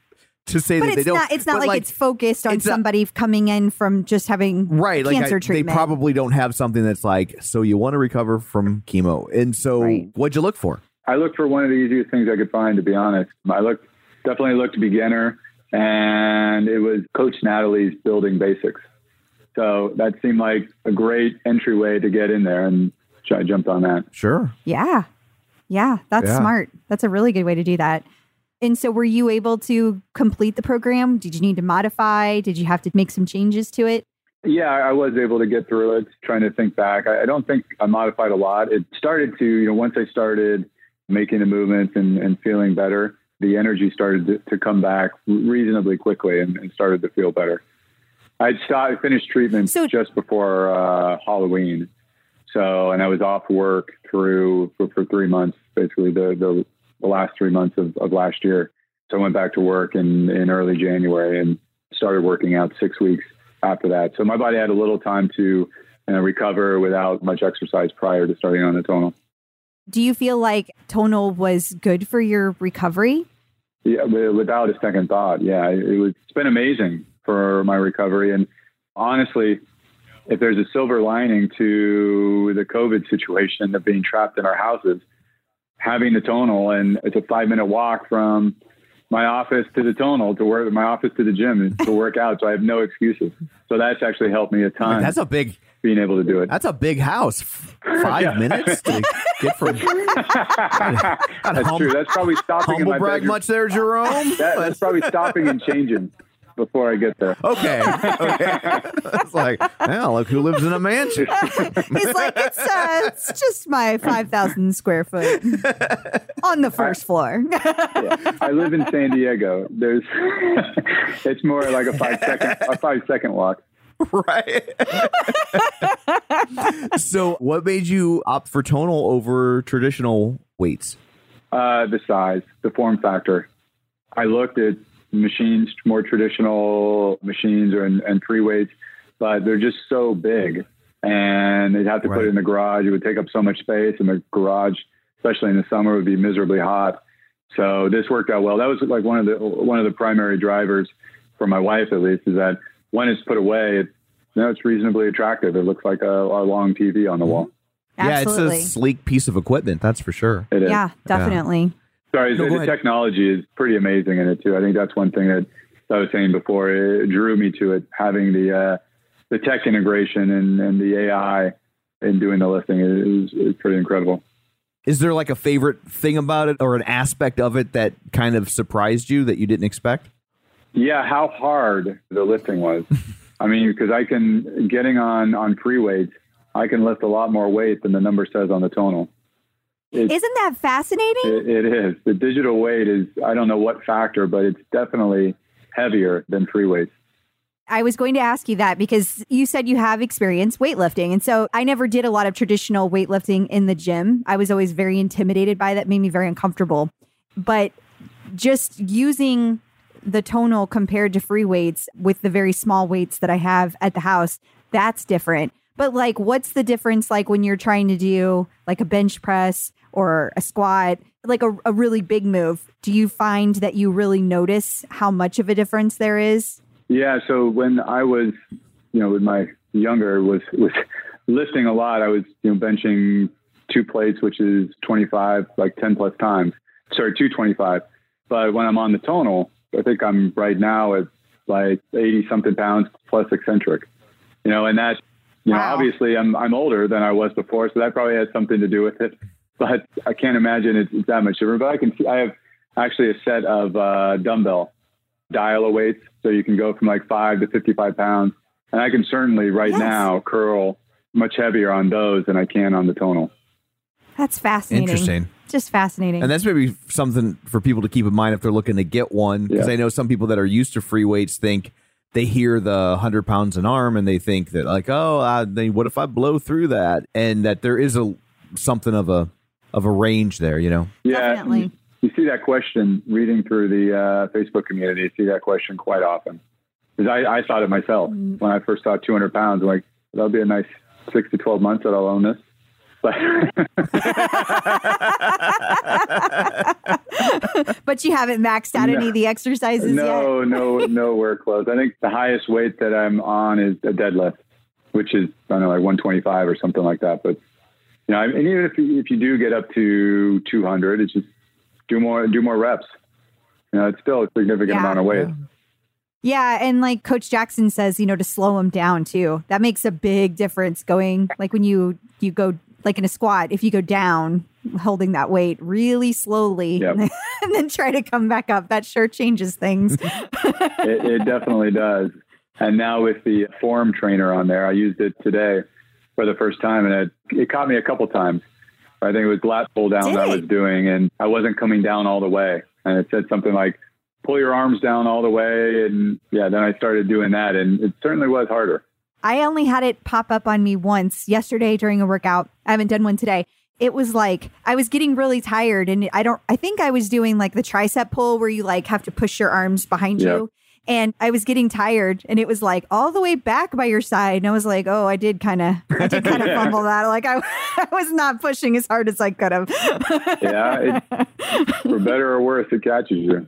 to say But that they it's don't. not. It's not but, like, it's focused on it's not- somebody coming in from just having right. Like cancer I, they probably don't have something that's like, so you want to recover from chemo, and so Right. what'd you look for? I looked for one of the easiest things I could find, to be honest. I looked definitely looked beginner, and it was Coach Natalie's Building Basics. So that seemed like a great entryway to get in there, and I jumped on that. Sure. Yeah. Yeah, that's Yeah. smart. That's a really good way to do that. And so were you able to complete the program? Did you need to modify? Did you have to make some changes to it? Yeah, I was able to get through it. Trying to think back, I, I don't think I modified a lot. It started to, you know, once I started making the movements and, and feeling better, the energy started to, to come back reasonably quickly and, and started to feel better. I'd started finished treatment So- just before uh, Halloween, so and I was off work through for, for three months, basically the, the the last three months of, of last year. So I went back to work in in early January and started working out six weeks after that. So my body had a little time to recover without much exercise prior to starting on the tonal. Do you feel like tonal was good for your recovery? Yeah, without a second thought. Yeah, it was. It's been amazing for my recovery, and honestly, if there's a silver lining to the COVID situation of being trapped in our houses, having the tonal, and it's a five minute walk from my office to the tonal to work, my office to the gym to work out. So I have no excuses. So that's actually helped me a ton. That's a big. being able to do it. That's a big house. Five Yeah. minutes to get from That's true. That's probably stopping in my brag bedroom. much there, Jerome. That, that's probably stopping and changing before I get there. Okay. okay. it's like, well, look who lives in a mansion. He's like, it's uh, it's just my five thousand square foot on the first floor. I live in San Diego. There's, it's more like a five second, a five second walk. right. so, what made you opt for tonal over traditional weights? Uh, the size, the form factor. I looked at machines, more traditional machines or and, and free weights, but they're just so big, and they'd have to put it in the garage. It would take up so much space, and the garage, especially in the summer, would be miserably hot. So this worked out well. That was like one of the one of the primary drivers for my wife, at least, is that when it's put away, it, you know, it's reasonably attractive. It looks like a, a long TV on the wall. Absolutely. Yeah, it's a sleek piece of equipment, that's for sure. It is. yeah, definitely. Sorry, No, the, the technology is pretty amazing in it too. I think that's one thing that I was saying before. It drew me to it, having the uh, the tech integration and, and the AI in doing the lifting is, is pretty incredible. Is there like a favorite thing about it or an aspect of it that kind of surprised you that you didn't expect? Yeah, how hard the lifting was. I mean, because I can getting on on free weights, I can lift a lot more weight than the number says on the tonal. It's, Isn't that fascinating? it, it is the digital weight is I don't know what factor, but it's definitely heavier than free weights. I was going to ask you that because you said you have experience weightlifting. And so I never did a lot of traditional weightlifting in the gym. I was always very intimidated by that, made me very uncomfortable. But just using the tonal compared to free weights with the very small weights that I have at the house, that's different. But like, what's the difference like when you're trying to do like a bench press or a squat, like a, a really big move? Do you find that you really notice how much of a difference there is? Yeah. So when I was, you know, with my younger was was lifting a lot, I was you know benching two plates, which is 25, like 10 plus times. Sorry, 225. But when I'm on the tonal, I think I'm right now at like 80 something pounds plus eccentric. You know, and that, you know, Wow. obviously I'm I'm older than I was before, so that probably has something to do with it. But I can't imagine it's, it's that much different. But I can see I have actually a set of uh, dumbbell dial weights, so you can go from like five to 55 pounds. And I can certainly right Yes. now curl much heavier on those than I can on the tonal. That's fascinating. Interesting. Just fascinating. And that's maybe something for people to keep in mind if they're looking to get one. Because Yeah. I know some people that are used to free weights think they hear the 100 pounds an arm and they think that, like, oh, uh, then what if I blow through that? And that there is a something of a of a range there. You know. Yeah, Definitely. You see that question reading through the uh, Facebook community. You see that question quite often. Because I, I thought it myself Mm. when I first saw 200 pounds. I'm like, that'll be a nice six to 12 months that I'll own this. But you haven't maxed out any of the exercises yet. no, no, nowhere close. I think the highest weight that I'm on is a deadlift, which is I don't know like 125 or something like that. But you know, and even if you, if you do get up to 200, it's just do more do more reps. You know, it's still a significant Yeah. amount of weight. Yeah, and like Coach Jackson says, you know, to slow them down too. That makes a big difference. Going like when you you go like in a squat, if you go down holding that weight really slowly Yep. and then try to come back up, that sure changes things. it, it definitely does. And now with the form trainer on there, I used it today for the first time, and it, it caught me a couple times. I think it was lat pull down Did I it? was doing, and I wasn't coming down all the way. And it said something like, "Pull your arms down all the way." And yeah, then I started doing that, and it certainly was harder. I only had it pop up on me once yesterday during a workout. I haven't done one today. It was like I was getting really tired and I don't I think I was doing like the tricep pull where you like have to push your arms behind Yeah. you. And I was getting tired and it was like all the way back by your side. And I was like, oh, I did kind of I did kind of fumble that. Like I, I was not pushing as hard as I could have. Yeah, it, for better or worse, it catches you.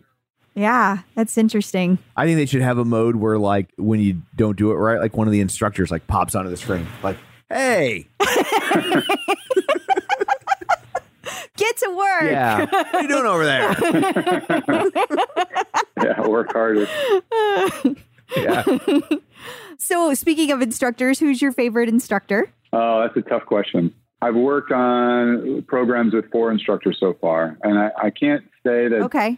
Yeah, that's interesting. I think they should have a mode where, like, when you don't do it right, like one of the instructors like pops onto the screen, like, "Hey, Get to work. yeah, what are you doing over there?" Yeah, work harder. Yeah, So speaking of instructors, who's your favorite instructor? Oh, that's a tough question. I've worked on programs with four instructors so far, and I, I can't say that Okay.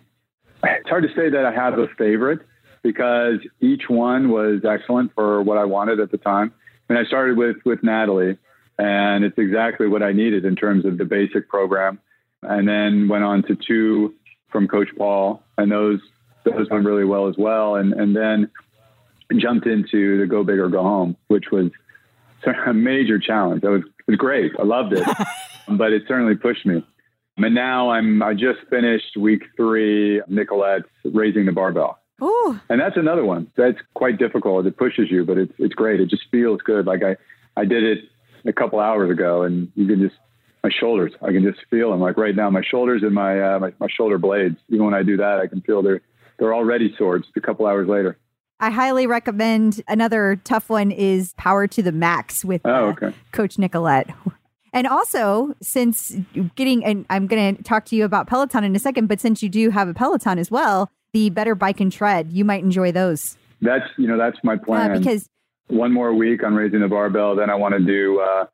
It's hard to say that I have a favorite because each one was excellent for what I wanted at the time. And I started with with Natalie, and it's exactly what I needed in terms of the basic program. And then went on to two from Coach Paul, and those those went really well as well. And and then jumped into the Go Big or Go Home, which was a major challenge. That was it was great. I loved it, but it certainly pushed me. And now I'm I just finished week three, Nicolette's raising the barbell. Oh, And that's another one. That's quite difficult. It pushes you, but it's it's great. It just feels good. Like I, I did it a couple hours ago and you can just my shoulders, I can just feel them. Like right now, my shoulders and my, uh, my my shoulder blades. Even when I do that, I can feel they're they're already sore just a couple hours later. I highly recommend another tough one is Power to the Max with Oh, uh, okay. Coach Nicolette. And also, since getting, and I'm going to talk to you about Peloton in a second, but since you do have a Peloton as well, the Better Bike and Tread, you might enjoy those. That's you know that's my Uh, plan. because, one more week on raising the barbell. Then I want to do uh,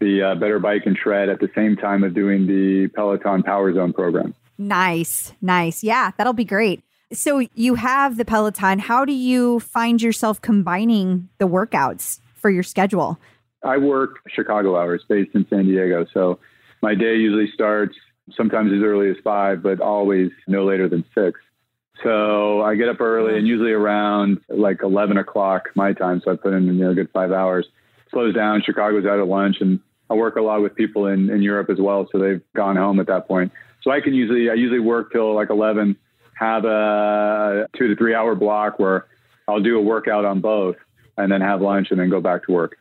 the uh, better bike and tread at the same time of doing the Peloton Power Zone program. nice, nice. Yeah, that'll be great. So you have the Peloton. How do you find yourself combining the workouts for your schedule? I work Chicago hours based in San Diego. So my day usually starts sometimes as early as five, but always no later than six. So I get up early and usually around like 11 o'clock my time. So I put in you know, a good five hours. Slows down. Chicago's out at lunch and I work a lot with people in, in Europe as well. So they've gone home at that point. So I can usually, I usually work till like 11, have a two to three hour block where I'll do a workout on both and then have lunch and then go back to work.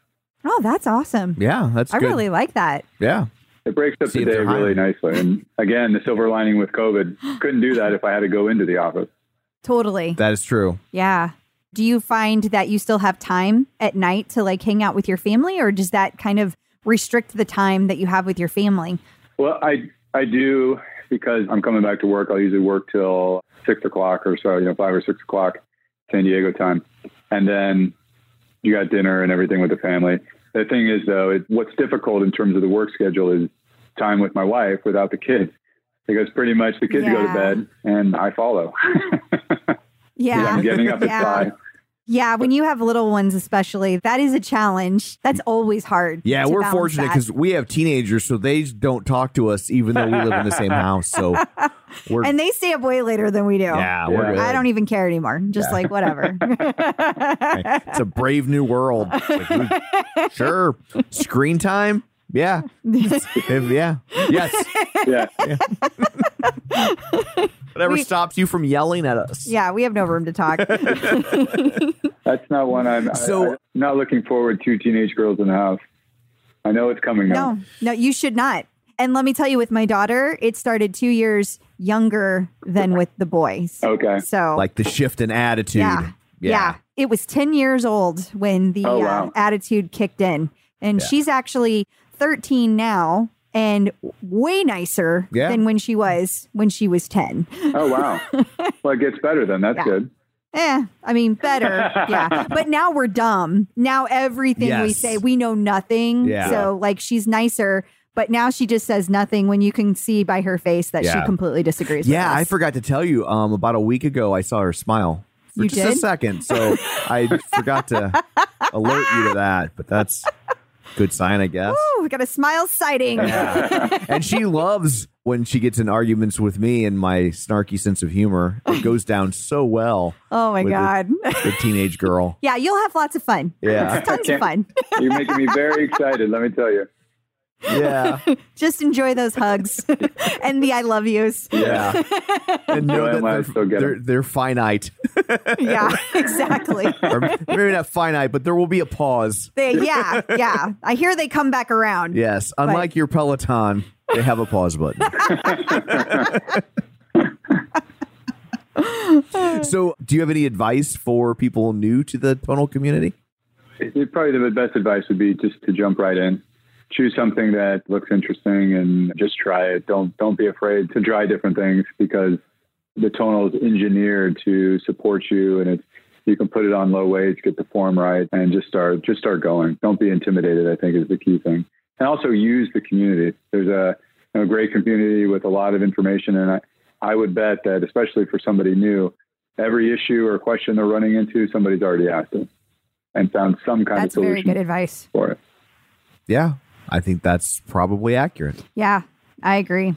Oh, that's awesome. yeah, that's I good. really like that. yeah, It breaks up See the day really hiring. nicely. And again, the silver lining with COVID, couldn't do that if I had to go into the office. Totally. that is true. Yeah. Do you find that you still have time at night to like hang out with your family or does that kind of restrict the time that you have with your family? Well, I I do because I'm coming back to work. I'll usually work till six o'clock or so, you know, five or six o'clock San Diego time, and then you got dinner and everything with the family. The thing is, though, it, what's difficult in terms of the work schedule is time with my wife without the kids. Because pretty much the kids go to bed and I follow. Yeah. I'm getting up at yeah. five. Yeah, when you have little ones especially, that is a challenge. That's always hard. Yeah, we're fortunate because we have teenagers, so they don't talk to us even though we live in the same house. So we're and they stay up way later than we do. yeah, we're Yeah. good. I don't even care anymore. Just like whatever. it's a brave new world. Like, sure, screen time. Yeah. If- yeah. Yes. Yeah. Whatever We- stops you from yelling at us. yeah, we have no room to talk. That's not one I'm, I- So- I'm not looking forward to teenage girls in the house. I know it's coming now. No, no, you should not. And let me tell you, with my daughter, it started two years younger than with the boys. Okay. So, Like the shift in attitude. yeah, yeah, It was 10 years old when the Oh, uh, attitude kicked in. And Yeah. she's actually 13 now and way nicer Yeah. than when she was when she was 10. Oh, wow. well, it gets better then. That's Yeah. good. Eh, I mean, better. yeah. But now we're dumb. Now everything we say, we know nothing. Yeah. So, like, she's nicer, but now she just says nothing when you can see by her face that Yeah. she completely disagrees Yeah, with I forgot to tell you. Um, about a week ago, I saw her smile for You just a second, so I forgot to alert you to that. But that's a good sign, I guess. Ooh, we got a smile sighting. and she loves when she gets in arguments with me and my snarky sense of humor. It goes down so well Oh my With the- God. the teenage girl. yeah, you'll have lots of fun. Yeah. It's tons of fun. You're making me very excited, let me tell you. Yeah, Just enjoy those hugs and the I love yous. yeah. And know Enjoy that 'em while I they're, still get 'em. they're, they're finite. Yeah, exactly. or maybe not finite, but there will be a pause. They, yeah, yeah. I hear they come back around. Yes, unlike your Peloton, they have a pause button. so, do you have any advice for people new to the tonal community? It, probably the best advice would be just to jump right in. Choose something that looks interesting and just try it. Don't don't be afraid to try different things because the tonal is engineered to support you and it's you can put it on low weights, get the form right, and just start just start going. Don't be intimidated, I think is the key thing. And also use the community. There's a, you know, great community with a lot of information and I, I would bet that especially for somebody new, every issue or question they're running into, somebody's already asked it and found some kind That's of very solution good advice. for it. Yeah, I think that's probably accurate. Yeah, I agree.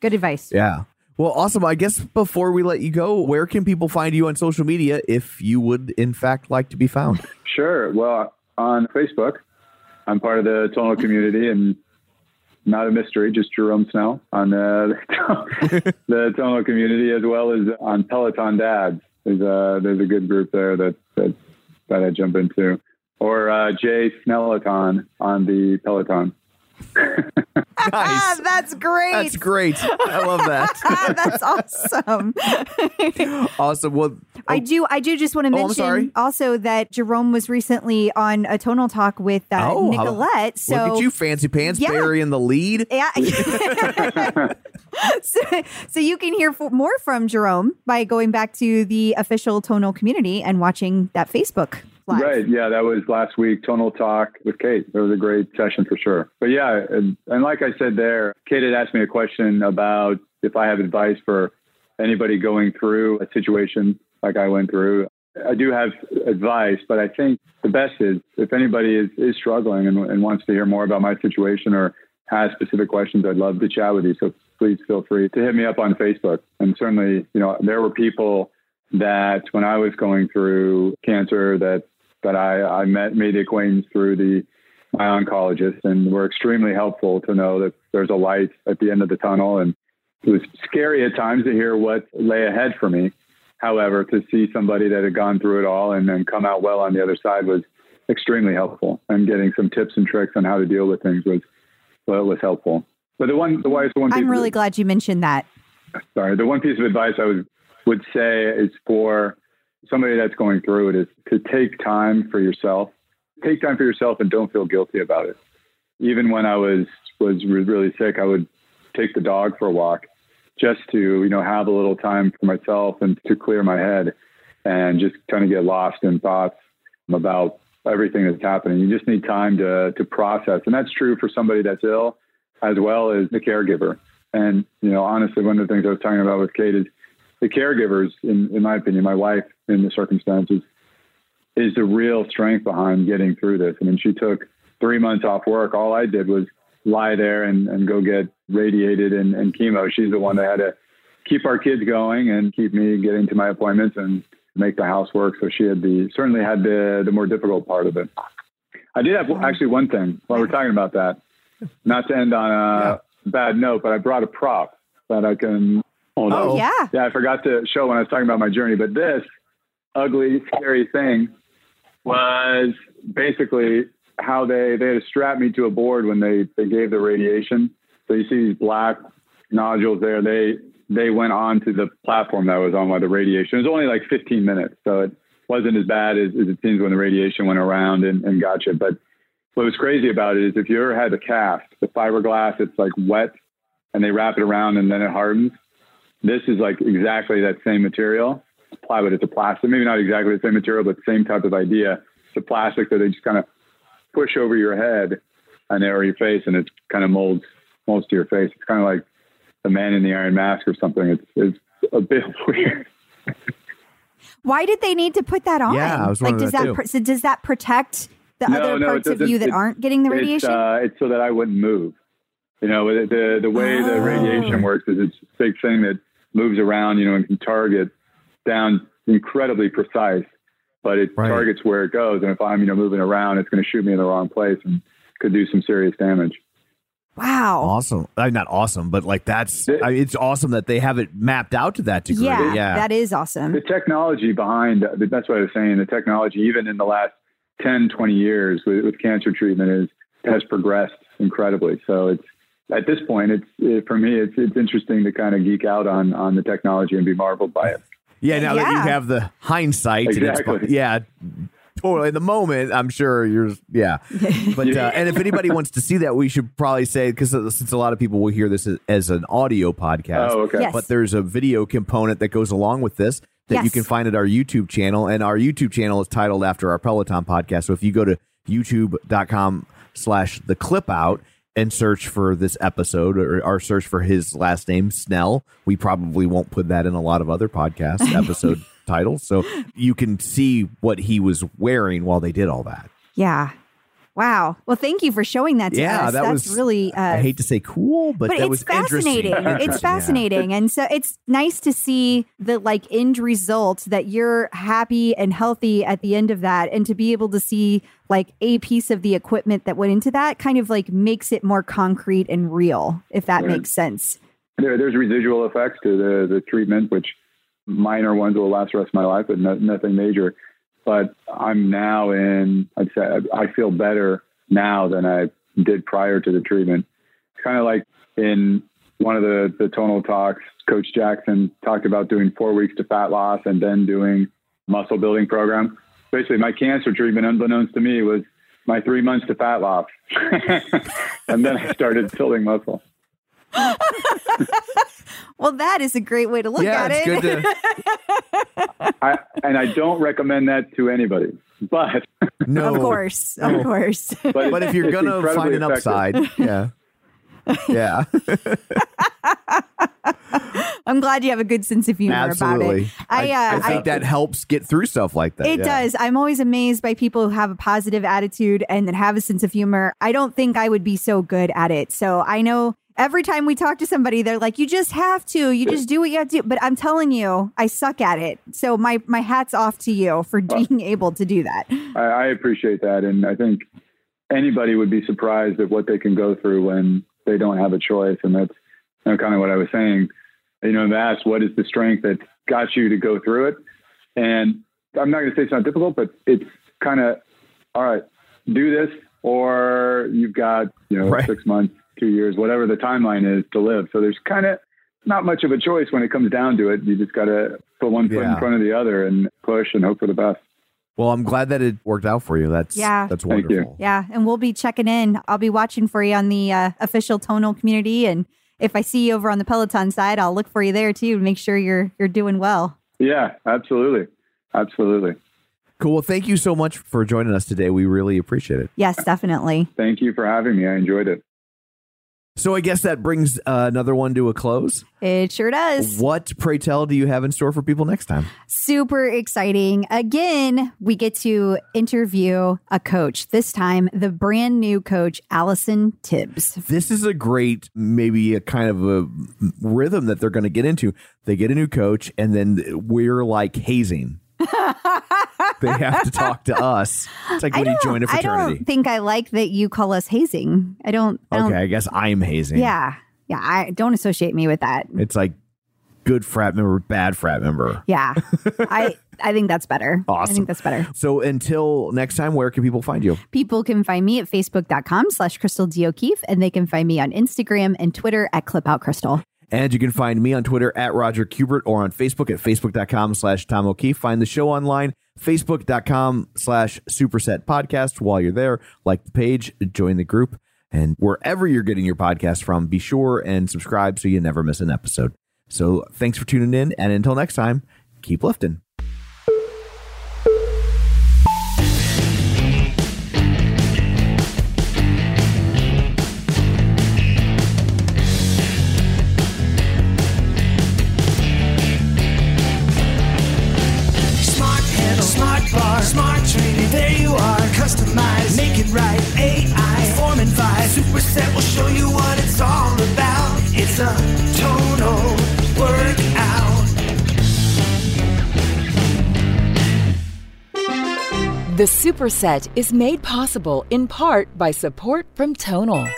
Good advice. Yeah. Well, awesome. I guess before we let you go, where can people find you on social media if you would, in fact, like to be found? Sure. Well, on Facebook, I'm part of the tonal community and not a mystery, just Jerome Snell on uh, the tonal community as well as on Peloton Dads. There's a, there's a good group there that, that, that I jump into. Or uh, Jay Snellaton on the Peloton. Ah, Nice. that's great. That's great. I love that. Ah, that's awesome. awesome. Well, I do. I do just want to Oh, mention sorry. also that Jerome was recently on a tonal talk with uh, Oh, how- Nicolette. So look at you, fancy pants, Yeah. burying the lead. Yeah. so, so you can hear f- more from Jerome by going back to the official tonal community and watching that Facebook live. Right. Yeah, that was last week. Tonal Talk with Kate. It was a great session for sure. But yeah, and, and like I said there, Kate had asked me a question about if I have advice for anybody going through a situation like I went through. I do have advice, but I think the best is if anybody is, is struggling and, and wants to hear more about my situation or has specific questions, I'd love to chat with you. So please feel free to hit me up on Facebook. And certainly, you know, there were people that when I was going through cancer that that I, I met made the acquaintance through the my oncologist and were extremely helpful to know that there's a light at the end of the tunnel and it was scary at times to hear what lay ahead for me. However, to see somebody that had gone through it all and then come out well on the other side was extremely helpful. And getting some tips and tricks on how to deal with things was well, was helpful. But the one the the one I'm of- really glad you mentioned that. sorry, the one piece of advice I would would say is for somebody that's going through it is to take time for yourself. Take time for yourself and don't feel guilty about it. Even when I was was really sick, I would take the dog for a walk just to, you know, have a little time for myself and to clear my head and just kind of get lost in thoughts about everything that's happening. You just need time to to process. And that's true for somebody that's ill as well as the caregiver. And, you know, honestly, one of the things I was talking about with Kate is the caregivers, in, in my opinion, my wife in the circumstances, is the real strength behind getting through this. I mean, she took three months off work. All I did was lie there and, and go get radiated and, and chemo. She's the one that had to keep our kids going and keep me getting to my appointments and make the house work. So she had the certainly had the the more difficult part of it. I did have mm-hmm. actually one thing while we're talking about that. not to end on a bad note, but I brought a prop that I can hold Oh. up. Oh, yeah. Yeah, I forgot to show when I was talking about my journey, but this ugly, scary thing was basically how they they had to strap me to a board when they they gave the radiation. So you see these black nodules there. They they went on to the platform that was on by the radiation. It was only like 15 minutes, so it wasn't as bad as, as it seems when the radiation went around and, and got you. But what was crazy about it is if you ever had the cast, the fiberglass, it's like wet and they wrap it around and then it hardens. This is like exactly that same material. Plywood, it's a plastic, maybe not exactly the same material, but same type of idea. It's a plastic that they just kind of push over your head and or your face, and it kind of molds molds to your face. It's kind of like the Man in the Iron Mask or something. It's it's a bit weird. Why did they need to put that on? Yeah, I was like, does that that, pr- so does that protect the No, other no, parts of you that It- aren't getting the It's, radiation? uh, it's so that I wouldn't move. You know, the the, the way the Oh. radiation works is it's a big thing that moves around. You know, and can target down incredibly precise, but it Right. targets where it goes. And if I'm you know moving around, it's going to shoot me in the wrong place and could do some serious damage. wow. Awesome. Uh, not awesome, but like that's It- I mean, it's awesome that they have it mapped out to that degree. Yeah, yeah. that is awesome. the technology behind that's what I was saying. The technology, even in the last 10, 20 years with, with cancer treatment, is has progressed incredibly. So it's at this point, it's it, for me, it's it's interesting to kind of geek out on on the technology and be marveled by it. Yeah, now that you have the hindsight, and it's- Exactly. yeah, totally. In the moment, I'm sure you're, yeah. But uh, and if anybody wants to see that, we should probably say because since a lot of people will hear this as, as an audio podcast, Oh, okay. Yes. but there's a video component that goes along with this that you can find at our YouTube channel, and our YouTube channel is titled after our Peloton podcast. So if you go to YouTube.com slash the clip out and search for this episode or, or search for his last name Snell, we probably won't put that in a lot of other podcast episode titles. So you can see what he was wearing while they did all that. yeah. Wow. Well, thank you for showing that to Yeah, us. that That's was- really. Uh, I hate to say cool, but, but that it's was fascinating. interesting. It's fascinating. And so it's nice to see the like end result that you're happy and healthy at the end of that. And to be able to see like a piece of the equipment that went into that kind of like makes it more concrete and real, if that Right. makes sense. There, there's residual effects to the the treatment, which minor ones will last the rest of my life, but no, nothing major. But I'm now in. I'd say I- feel better now than I did prior to the treatment. It's kind of like in one of the the tonal talks, Coach Jackson talked about doing four weeks to fat loss and then doing muscle building program. Basically, my cancer treatment, unbeknownst to me, was my three months to fat loss, and then I started building muscle. Well, that is a great way to look yeah, at it's it. good to I, and I don't recommend that to anybody. But know. of course. No. Of course. but, But if you're gonna find an effective. upside, yeah, yeah, I'm glad you have a good sense of humor about it. I, uh, I think that helps get through stuff like that. It yeah. does. I'm always amazed by people who have a positive attitude and that have a sense of humor. I don't think I would be so good at it. So I know every time we talk to somebody, they're like, "You just have to. You just do what you have to." do." But I'm telling you, I suck at it. So my my hats off to you for being able to do that. I, I appreciate that, and I think anybody would be surprised at what they can go through when they don't have a choice. And that's you know, kind of what I was saying. You know, that's what is the strength that got you to go through it. And I'm not going to say it's not difficult, but it's kind of all right. Do this, or you've got you know Right. six months, two years, whatever the timeline is to live. So there's kind of not much of a choice when it comes down to it. You just got to put one foot Yeah. in front of the other and push and hope for the best. Well, I'm glad that it worked out for you. That's Yeah. that's wonderful. Yeah, and we'll be checking in. I'll be watching for you on the uh, official tonal community, and if I see you over on the Peloton side, I'll look for you there too to make sure you're you're doing well. Yeah, absolutely. Absolutely. Cool. Well, thank you so much for joining us today. We really appreciate it. Yes, definitely. Thank you for having me. I enjoyed it. So I guess that brings uh, another one to a close. It sure does. What, pray tell, do you have in store for people next time? Super exciting. Again, we get to interview a coach, this time the brand new coach, Allison Tibbs. This is a great, maybe a kind of a rhythm that they're going to get into. They get a new coach, and then we're like hazing. they have to talk to us. It's like when you join a fraternity. I don't think I like that you call us hazing. I don't. I don't Okay, I guess I'm hazing. Yeah. Yeah. I don't associate me with that. It's like good frat member, bad frat member. Yeah. I I think that's better. Awesome. I think that's better. So until next time, where can people find you? People can find me at facebook.com slash Crystal D. O'Keefe, and they can find me on Instagram and Twitter at Clip Out Crystal. And you can find me on Twitter at Roger Kubert or on Facebook at facebook.com slash Tom O'Keefe. Find the show online, facebook.com slash superset podcast. While you're there, like the page, join the group. And wherever you're getting your podcast from, be sure and subscribe so you never miss an episode. So thanks for tuning in. And until next time, keep lifting. The Superset is made possible in part by support from Tonal.